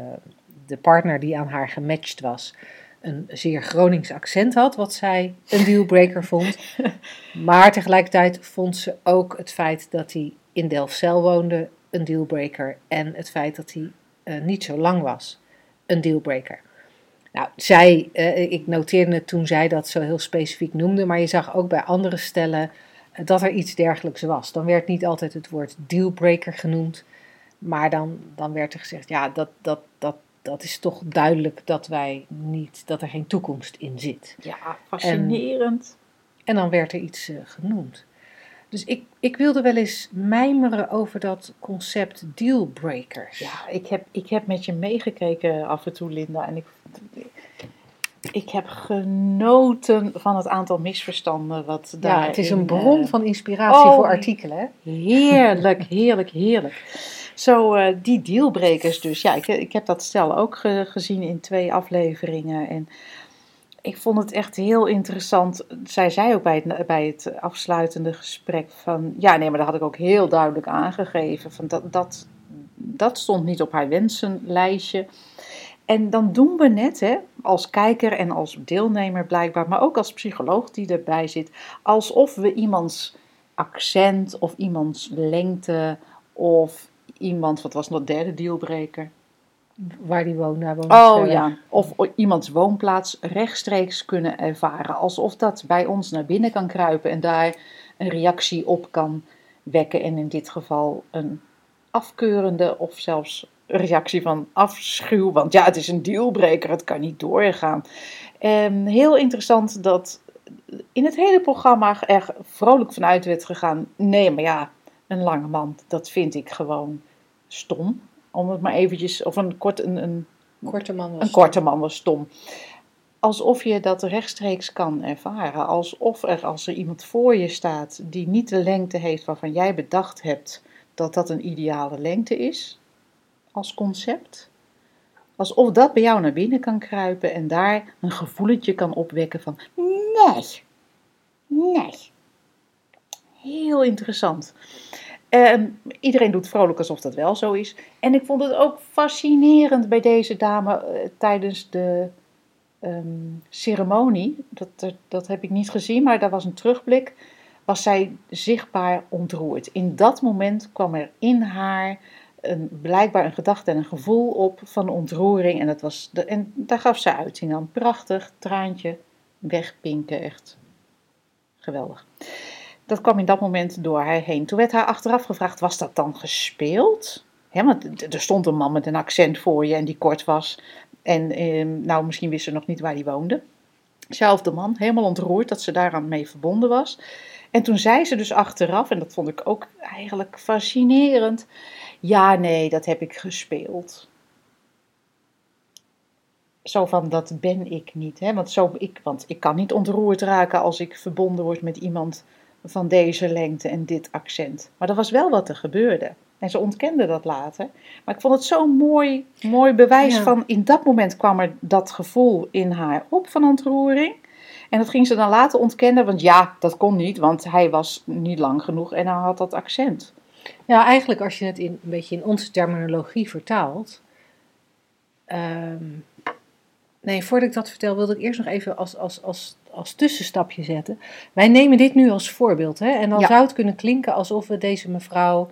de partner die aan haar gematcht was een zeer Gronings accent had, wat zij een dealbreaker vond. Maar tegelijkertijd vond ze ook het feit dat hij in Delfzijl woonde een dealbreaker en het feit dat hij eh, niet zo lang was een dealbreaker. Nou, zij, eh, ik noteerde het toen zij dat zo heel specifiek noemde, maar je zag ook bij andere stellen eh, dat er iets dergelijks was. Dan werd niet altijd het woord dealbreaker genoemd, maar dan, dan werd er gezegd, ja, dat, dat, dat, dat is toch duidelijk dat wij niet, dat er geen toekomst in zit. ja fascinerend. En dan werd er iets eh, genoemd. Dus ik, ik wilde wel eens mijmeren over dat concept dealbreakers. Ja, ik heb, ik heb met je meegekeken af en toe, Linda. En ik, ik heb genoten van het aantal misverstanden wat daar. Ja, het is een bron van inspiratie oh, voor artikelen. Hè? Heerlijk, heerlijk, heerlijk. Zo, eh, die dealbreakers dus. Ja, ik, ik heb dat stel ook ge- gezien in twee afleveringen. En ik vond het echt heel interessant. Zij zei ook bij het, bij het afsluitende gesprek van... Ja, nee, maar dat had ik ook heel duidelijk aangegeven. Van dat, dat, dat stond niet op haar wensenlijstje. En dan doen we net, hè, als kijker en als deelnemer blijkbaar... maar ook als psycholoog die erbij zit... alsof we iemands accent of iemands lengte... of iemand, wat was nog de derde dealbreaker... Waar die woont, daar woont Oh ja, of iemands woonplaats rechtstreeks kunnen ervaren. Alsof dat bij ons naar binnen kan kruipen en daar een reactie op kan wekken. En in dit geval een afkeurende of zelfs een reactie van afschuw. Want ja, het is een dealbreaker, het kan niet doorgaan. Ehm, heel interessant dat in het hele programma er vrolijk vanuit werd gegaan. Nee, maar ja, een lange man, dat vind ik gewoon stom. Om het maar eventjes, of een kort, een, een Korte man was een korte man was stom. Alsof je dat rechtstreeks kan ervaren. Alsof er, als er iemand voor je staat die niet de lengte heeft waarvan jij bedacht hebt dat dat een ideale lengte is, als concept. Alsof dat bij jou naar binnen kan kruipen en daar een gevoeletje kan opwekken van nee, nee. Heel interessant. En iedereen doet vrolijk alsof dat wel zo is. En ik vond het ook fascinerend bij deze dame eh, tijdens de ehm, ceremonie. Dat, dat, dat heb ik niet gezien, maar daar was een terugblik. was zij zichtbaar ontroerd. In dat moment kwam er in haar een, blijkbaar een gedachte en een gevoel op van ontroering. En, dat was de, en daar gaf ze uiting dan. Prachtig, traantje, wegpinken, echt geweldig. Dat kwam in dat moment door haar heen. Toen werd haar achteraf gevraagd, was dat dan gespeeld? Want er stond een man met een accent voor je en die kort was. En eh, nou, misschien wist ze nog niet waar hij woonde. Zelfde man, helemaal ontroerd dat ze daaraan mee verbonden was. En toen zei ze dus achteraf, en dat vond ik ook eigenlijk fascinerend. Ja, nee, dat heb ik gespeeld. Zo van, dat ben ik niet. Hè? Want, zo, ik, want ik kan niet ontroerd raken als ik verbonden word met iemand van deze lengte en dit accent. Maar dat was wel wat er gebeurde. En ze ontkende dat later. Maar ik vond het zo'n mooi, mooi bewijs Ja. van... in dat moment kwam er dat gevoel in haar op van ontroering. En dat ging ze dan later ontkennen. Want ja, dat kon niet, want hij was niet lang genoeg en hij had dat accent. Ja, eigenlijk als je het in, een beetje in onze terminologie vertaalt. ehm, nee, voordat ik dat vertel, wilde ik eerst nog even als, als, als, als tussenstapje zetten. Wij nemen dit nu als voorbeeld. Hè? En dan Ja. zou het kunnen klinken alsof we deze mevrouw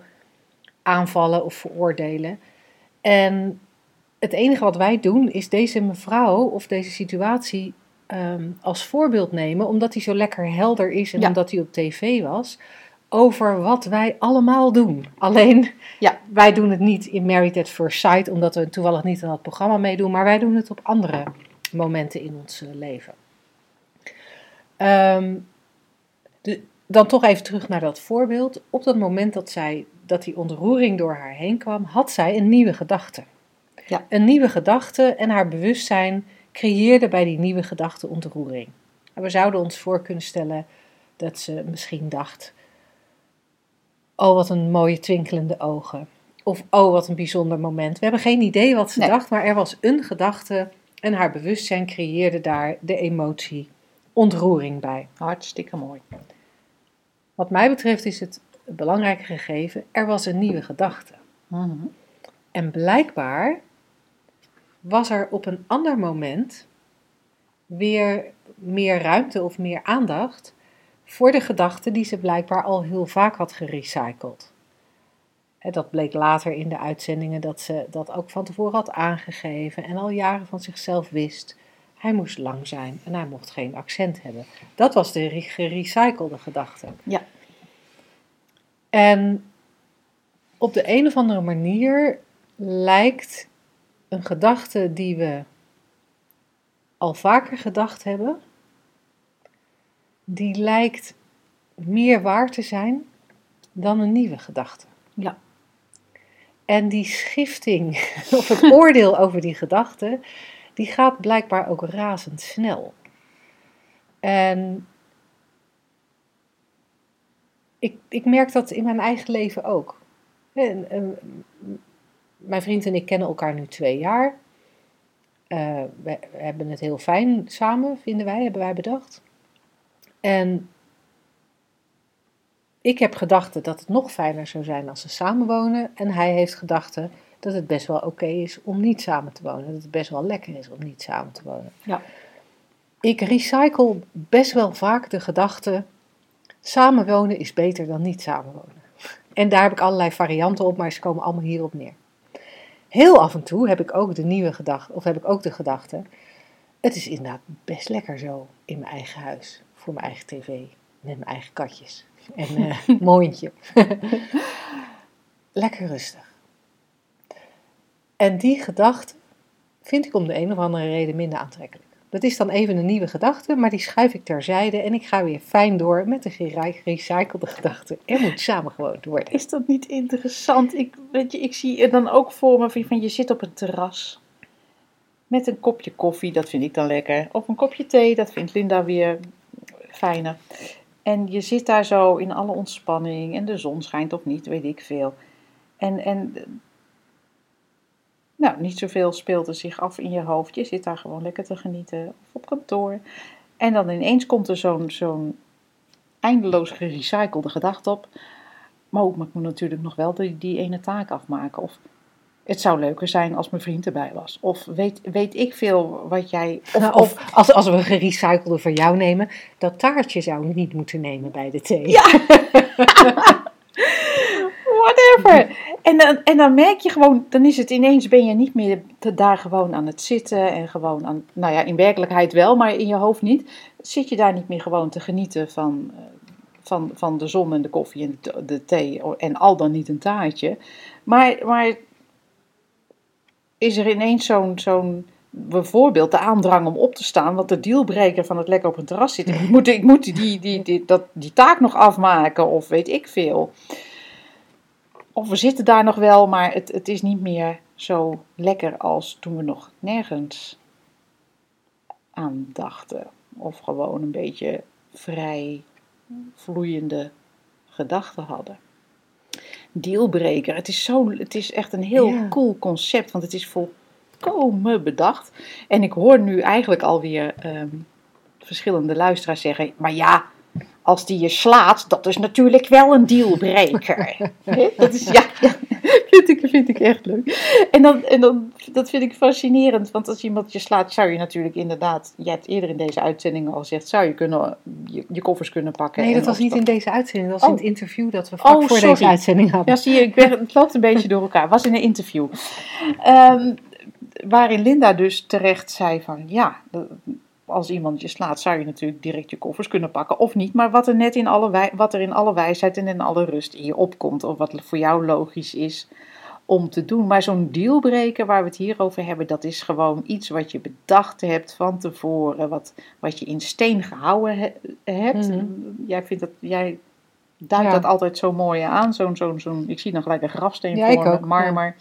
aanvallen of veroordelen. En het enige wat wij doen is deze mevrouw of deze situatie ehm, als voorbeeld nemen, omdat hij zo lekker helder is en Ja. omdat hij op tv was, over wat wij allemaal doen. Alleen, Ja. wij doen het niet in Married at First Sight, omdat we toevallig niet aan het programma meedoen, maar wij doen het op andere momenten in ons eh, leven. Ehm, de, dan toch even terug naar dat voorbeeld. Op dat moment dat, zij, dat die ontroering door haar heen kwam, had zij een nieuwe gedachte. Ja. Een nieuwe gedachte en haar bewustzijn creëerde bij die nieuwe gedachte ontroering. En we zouden ons voor kunnen stellen dat ze misschien dacht: Oh, wat een mooie twinkelende ogen. Of oh, wat een bijzonder moment. We hebben geen idee wat ze Nee. dacht, maar er was een gedachte en haar bewustzijn creëerde daar de emotie ontroering bij. Hartstikke mooi. Wat mij betreft is het een belangrijk gegeven: er was een nieuwe gedachte. Mhm. En blijkbaar was er op een ander moment weer meer ruimte of meer aandacht voor de gedachten die ze blijkbaar al heel vaak had gerecycled. En dat bleek later in de uitzendingen dat ze dat ook van tevoren had aangegeven en al jaren van zichzelf wist. Hij moest lang zijn en hij mocht geen accent hebben. Dat was de re- gerecyclede gedachte. Ja. En op de een of andere manier lijkt een gedachte die we al vaker gedacht hebben, die lijkt meer waar te zijn dan een nieuwe gedachte. Ja. En die schifting, of het oordeel over die gedachte, die gaat blijkbaar ook razendsnel. En ik, ik merk dat in mijn eigen leven ook. En, mijn vriend en ik kennen elkaar nu twee jaar. Eh, we, we hebben het heel fijn samen, vinden wij, hebben wij bedacht. En ik heb gedachten dat het nog fijner zou zijn als ze samenwonen. En hij heeft gedachten dat het best wel oké is om niet samen te wonen. Dat het best wel lekker is om niet samen te wonen. Ja. Ik recycle best wel vaak de gedachte: samenwonen is beter dan niet samenwonen. En daar heb ik allerlei varianten op, maar ze komen allemaal hierop neer. Heel af en toe heb ik ook de nieuwe gedachte, of heb ik ook de gedachte: het is inderdaad best lekker zo in mijn eigen huis, voor mijn eigen tv, met mijn eigen katjes en eh moontje. lekker rustig. En die gedachte vind ik om de een of andere reden minder aantrekkelijk. Dat is dan even een nieuwe gedachte, maar die schuif ik terzijde en ik ga weer fijn door met de gere- gerecyclede gedachte. Er moet samengewoond worden. Is dat niet interessant? Ik, weet je, ik zie het dan ook voor me van je zit op een terras met een kopje koffie, dat vind ik dan lekker. Of een kopje thee, dat vindt Linda weer fijner. En je zit daar zo in alle ontspanning en de zon schijnt of niet, weet ik veel. En, en nou, niet zoveel speelt er zich af in je hoofd. Je zit daar gewoon lekker te genieten of op kantoor. En dan ineens komt er zo'n zo'n eindeloos gerecyclede gedachte op. Maar ook, maar ik moet natuurlijk nog wel die, die ene taak afmaken. Of het zou leuker zijn als mijn vriend erbij was. Of weet, weet ik veel wat jij. Of, Nou, of, of als, als we een gerecyclede voor jou nemen, dat taartje zou je niet moeten nemen bij de thee. Ja. whatever. En dan, en dan merk je gewoon, dan is het ineens, ben je niet meer daar gewoon aan het zitten en gewoon aan, nou ja, in werkelijkheid wel, maar in je hoofd niet. Zit je daar niet meer gewoon te genieten van, eh, van, van de zon en de koffie en de, de thee en al dan niet een taartje. Maar, maar is er ineens zo'n, zo'n bijvoorbeeld de aandrang om op te staan, wat de dealbreaker van het lekker op een terras zitten. Ik moet, ik moet die, die, die, dat, die taak nog afmaken of weet ik veel. Of we zitten daar nog wel, maar het, het is niet meer zo lekker als toen we nog nergens aan dachten. Of gewoon een beetje vrij vloeiende gedachten hadden. Dealbreaker, het is, zo, het is echt een heel Ja. cool concept, want het is volkomen bedacht. En ik hoor nu eigenlijk alweer ehm verschillende luisteraars zeggen, maar ja, als die je slaat, dat is natuurlijk wel een dealbreaker. Hè? dat is, ja, ja vind, ik, vind ik echt leuk. En, dan, en dan, dat vind ik fascinerend, want als iemand je slaat, zou je natuurlijk inderdaad, jij hebt eerder in deze uitzending al gezegd, zou je kunnen, je, je koffers kunnen pakken. Nee, dat was niet in deze uitzending. Dat was in Oh. het interview dat we vlak Oh, voor sorry. deze uitzending hadden. Ja, zie je, ik ben, het loopt een beetje door elkaar. Was in een interview. Ehm, waarin Linda dus terecht zei van, ja, de- als iemand je slaat, zou je natuurlijk direct je koffers kunnen pakken of niet. Maar wat er net in alle, wij- wat er in alle wijsheid en in alle rust in je opkomt, of wat voor jou logisch is om te doen. Maar zo'n dealbreker waar we het hier over hebben, dat is gewoon iets wat je bedacht hebt van tevoren, wat, wat je in steen gehouden he- hebt. Mhm. Jij vindt dat, jij duidt Ja. dat altijd zo mooi aan. Zo'n, zo'n, zo'n, ik zie nog gelijk een grafsteen Ja, voor ik me, ook, marmer.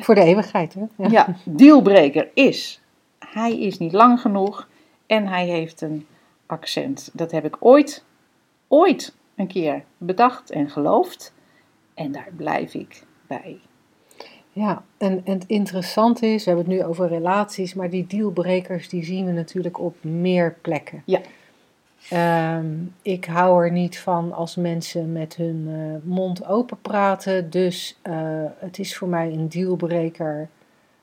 Voor de eeuwigheid, hè? Ja. Ja. dealbreker is, hij is niet lang genoeg en hij heeft een accent. Dat heb ik ooit, ooit een keer bedacht en geloofd. En daar blijf ik bij. Ja, en, en het interessante is, we hebben het nu over relaties, maar die dealbrekers die zien we natuurlijk op meer plekken. Ja. Ehm, ik hou er niet van als mensen met hun eh, mond open praten, dus eh, het is voor mij een dealbreker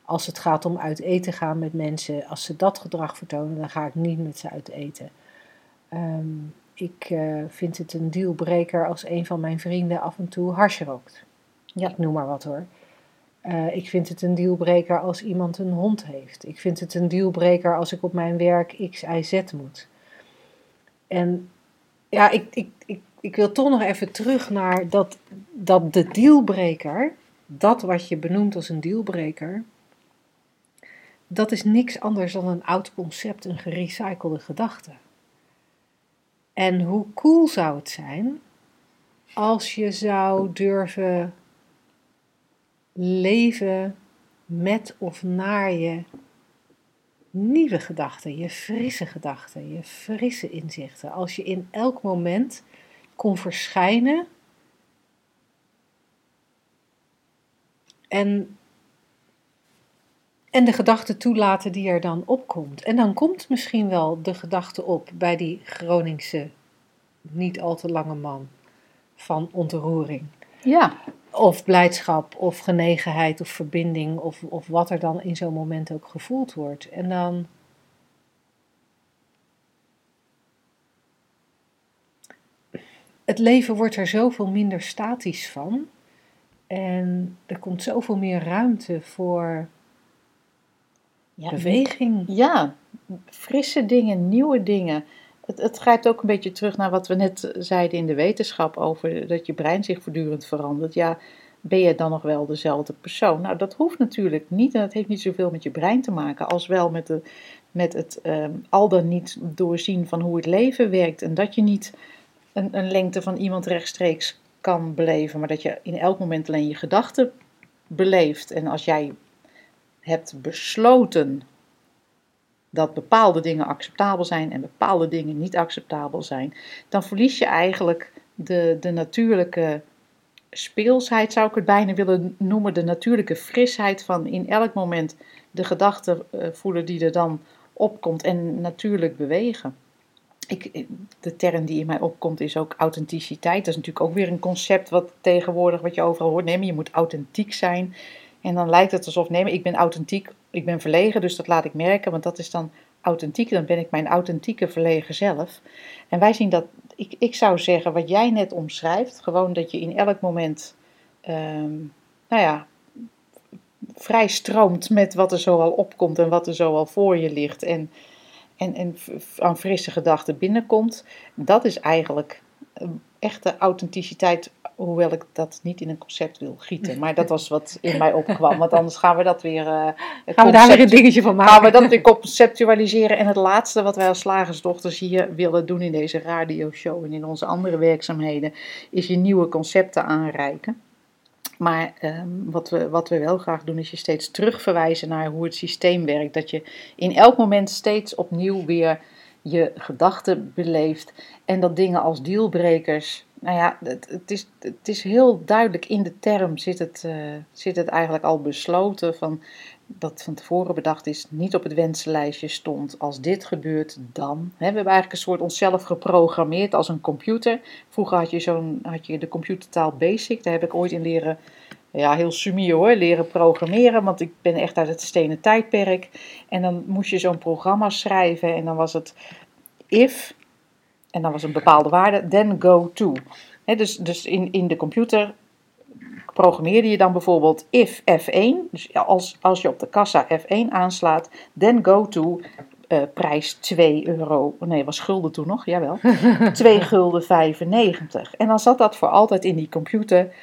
als het gaat om uit eten gaan met mensen. Als ze dat gedrag vertonen, dan ga ik niet met ze uit eten. Ehm, ik eh, vind het een dealbreker als een van mijn vrienden af en toe harsje rookt. Ja. Ik noem maar wat hoor. Eh, ik vind het een dealbreker als iemand een hond heeft. Ik vind het een dealbreker als ik op mijn werk X, Y, Z moet. En ja, ik, ik, ik, ik wil toch nog even terug naar dat, dat de dealbreker, dat wat je benoemt als een dealbreker, dat is niks anders dan een oud concept, een gerecyclede gedachte. En hoe cool zou het zijn als je zou durven leven met of naar je nieuwe gedachten, je frisse gedachten, je frisse inzichten. Als je in elk moment kon verschijnen en, en de gedachte toelaten die er dan opkomt. En dan komt misschien wel de gedachte op bij die Groningse, niet al te lange man van ontroering Ja, of blijdschap, of genegenheid, of verbinding, of, of wat er dan in zo'n moment ook gevoeld wordt. En dan. Het leven wordt er zoveel minder statisch van. En er komt zoveel meer ruimte voor ja, beweging. ja frisse dingen, nieuwe dingen. Het, het grijpt ook een beetje terug naar wat we net zeiden in de wetenschap over dat je brein zich voortdurend verandert. Ja, ben je dan nog wel dezelfde persoon? Nou, dat hoeft natuurlijk niet en dat heeft niet zoveel met je brein te maken als wel met, de, met het ehm, al dan niet doorzien van hoe het leven werkt. En dat je niet een, een lengte van iemand rechtstreeks kan beleven, maar dat je in elk moment alleen je gedachten beleeft. En als jij hebt besloten dat bepaalde dingen acceptabel zijn en bepaalde dingen niet acceptabel zijn, dan verlies je eigenlijk de, de natuurlijke speelsheid, zou ik het bijna willen noemen, de natuurlijke frisheid van in elk moment de gedachte eh, voelen die er dan opkomt en natuurlijk bewegen. Ik, de term die in mij opkomt is ook authenticiteit. Dat is natuurlijk ook weer een concept wat tegenwoordig wat je overal hoort. Nee, maar je moet authentiek zijn. En dan lijkt het alsof, nee, maar ik ben authentiek, ik ben verlegen, dus dat laat ik merken, want dat is dan authentiek, dan ben ik mijn authentieke verlegen zelf. En wij zien dat, ik, ik zou zeggen, wat jij net omschrijft, gewoon dat je in elk moment, ehm, nou ja, vrij stroomt met wat er zoal opkomt en wat er zoal voor je ligt. En, en, en aan frisse gedachten binnenkomt. Dat is eigenlijk echte authenticiteit, hoewel ik dat niet in een concept wil gieten. Maar dat was wat in mij opkwam. Want anders gaan we dat weer. Uh, gaan we daar weer een dingetje van maken? Gaan we dat weer conceptualiseren. En het laatste wat wij als slagersdochters hier willen doen in deze radioshow en in onze andere werkzaamheden, is je nieuwe concepten aanreiken. Maar um, wat, we, wat we wel graag doen, is je steeds terugverwijzen naar hoe het systeem werkt. Dat je in elk moment steeds opnieuw weer je gedachten beleeft. En dat dingen als dealbrekers. Nou ja, het, het, is, het is heel duidelijk in de term zit het, uh, zit het eigenlijk al besloten van dat van tevoren bedacht is, niet op het wensenlijstje stond. Als dit gebeurt, dan. we hebben eigenlijk een soort onszelf geprogrammeerd als een computer. Vroeger had je, zo'n, had je de computertaal Basic. Daar heb ik ooit in leren, ja, heel sumier hoor, leren programmeren. Want ik ben echt uit het stenen tijdperk. En dan moest je zo'n programma schrijven. En dan was het if, en dan was een bepaalde waarde, then go to. dus, dus in, in de computer programmeerde je dan bijvoorbeeld if F1, dus als, als je op de kassa F1 aanslaat, then go to uh, prijs 2 euro, nee was gulden toen nog, jawel, 2 gulden 95. En dan zat dat voor altijd in die computer,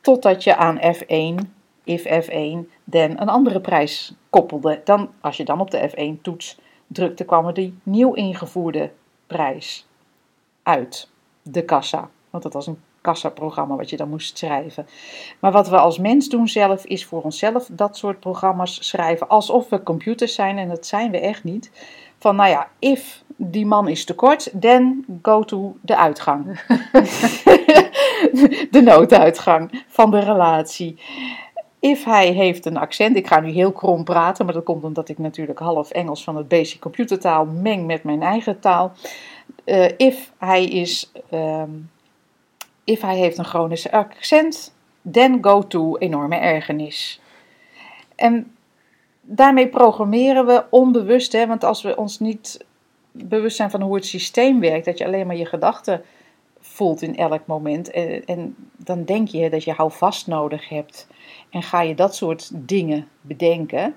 totdat je aan F1, if F1, then een andere prijs koppelde. Dan, als je dan op de F1 toets drukte, kwam er die nieuw ingevoerde prijs uit de kassa. Want dat was een kassaprogramma wat je dan moest schrijven. Maar wat we als mens doen zelf, is voor onszelf dat soort programma's schrijven. Alsof we computers zijn, en dat zijn we echt niet. Van nou ja, if die man is tekort, then go to de uitgang. de nooduitgang van de relatie. If hij heeft een accent, ik ga nu heel krom praten, maar dat komt omdat ik natuurlijk half Engels van het basic computertaal meng met mijn eigen taal. Uh, if hij is um, if hij heeft een chronische accent, then go to enorme ergernis. En daarmee programmeren we onbewust, hè, want als we ons niet bewust zijn van hoe het systeem werkt, dat je alleen maar je gedachten voelt in elk moment, en, en dan denk je dat je houvast nodig hebt en ga je dat soort dingen bedenken,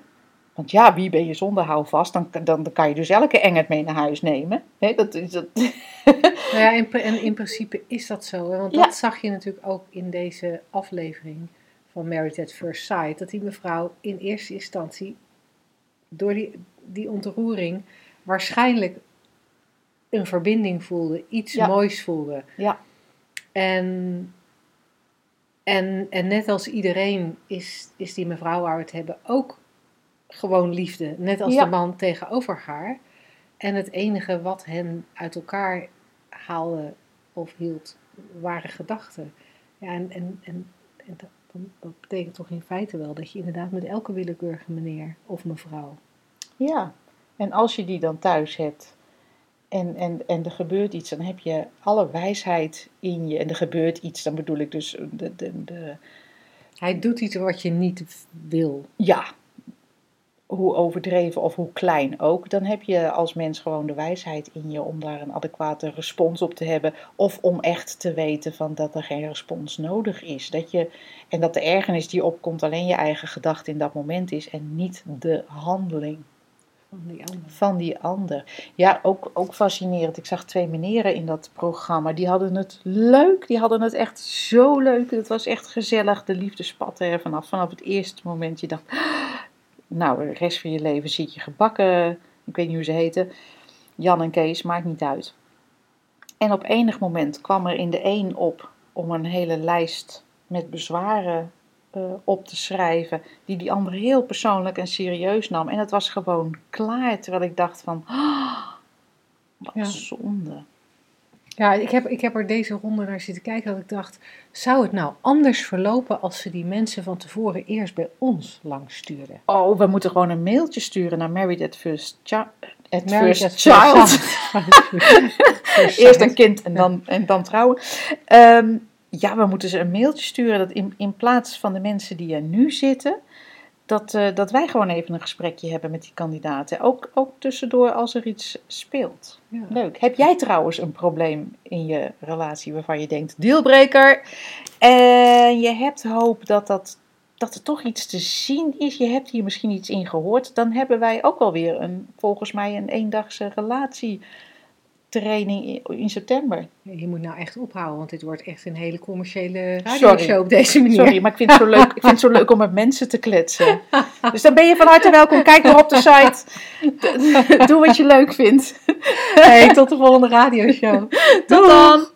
want ja, wie ben je zonder houvast? Dan, dan, dan kan je dus elke engert mee naar huis nemen. He, dat is dat. nou ja, in, en in principe is dat zo. Hè? Want dat zag je natuurlijk ook in deze aflevering van Married at First Sight. Dat die mevrouw in eerste instantie door die, die ontroering waarschijnlijk een verbinding voelde. Iets moois voelde. Ja. En, en, en net als iedereen is, is die mevrouw waar we het hebben ook gewoon liefde. Net als de man tegenover haar. En het enige wat hen uit elkaar haalde of hield, waren gedachten. Ja, en, en, en, en dat, dat, betekent toch in feite wel dat je inderdaad met elke willekeurige meneer of mevrouw. Ja, en als je die dan thuis hebt en, en, en er gebeurt iets, dan heb je alle wijsheid in je. En er gebeurt iets, dan bedoel ik dus de. de, de hij doet iets wat je niet wil. Ja, hoe overdreven of hoe klein ook, dan heb je als mens gewoon de wijsheid in je om daar een adequate respons op te hebben. Of om echt te weten van dat er geen respons nodig is. Dat je, en dat de ergernis die opkomt alleen je eigen gedachte in dat moment is en niet de handeling. Van die ander. Van die ander. Ja, ook, ook fascinerend. Ik zag twee meneren in dat programma. Die hadden het leuk. Die hadden het echt zo leuk. Het was echt gezellig. De liefde spatte er vanaf. Vanaf het eerste moment. Je dacht, nou, de rest van je leven zit je gebakken. Ik weet niet hoe ze heten. Jan en Kees, maakt niet uit. En op enig moment kwam er in de een op om een hele lijst met bezwaren uh, op te schrijven, die die ander heel persoonlijk en serieus nam. En het was gewoon klaar, terwijl ik dacht van, oh, wat ja. zonde. Ja, ik heb, ik heb er deze ronde naar zitten kijken dat ik dacht, zou het nou anders verlopen als ze die mensen van tevoren eerst bij ons langs stuurden? Oh, we moeten gewoon een mailtje sturen naar Married at First, Child. at first Child. eerst een kind en dan, en dan trouwen. Um, ja, we moeten ze een mailtje sturen dat in, in plaats van de mensen die er nu zitten, dat, eh, dat wij gewoon even een gesprekje hebben met die kandidaten. Ook, ook tussendoor als er iets speelt. Ja. Leuk. Heb jij trouwens een probleem in je relatie waarvan je denkt, dealbreaker, en je hebt hoop dat, dat, dat er toch iets te zien is, je hebt hier misschien iets in gehoord, dan hebben wij ook alweer een, volgens mij een eendagse relatietraining in, in september. Je moet nou echt ophouden, want dit wordt echt een hele commerciële radioshow op deze manier. Sorry, maar ik vind, het zo leuk, ik vind het zo leuk om met mensen te kletsen. Dus dan ben je van harte welkom. Kijk maar op de site. Doe wat je leuk vindt. Hey, tot de volgende radioshow. Tot dan!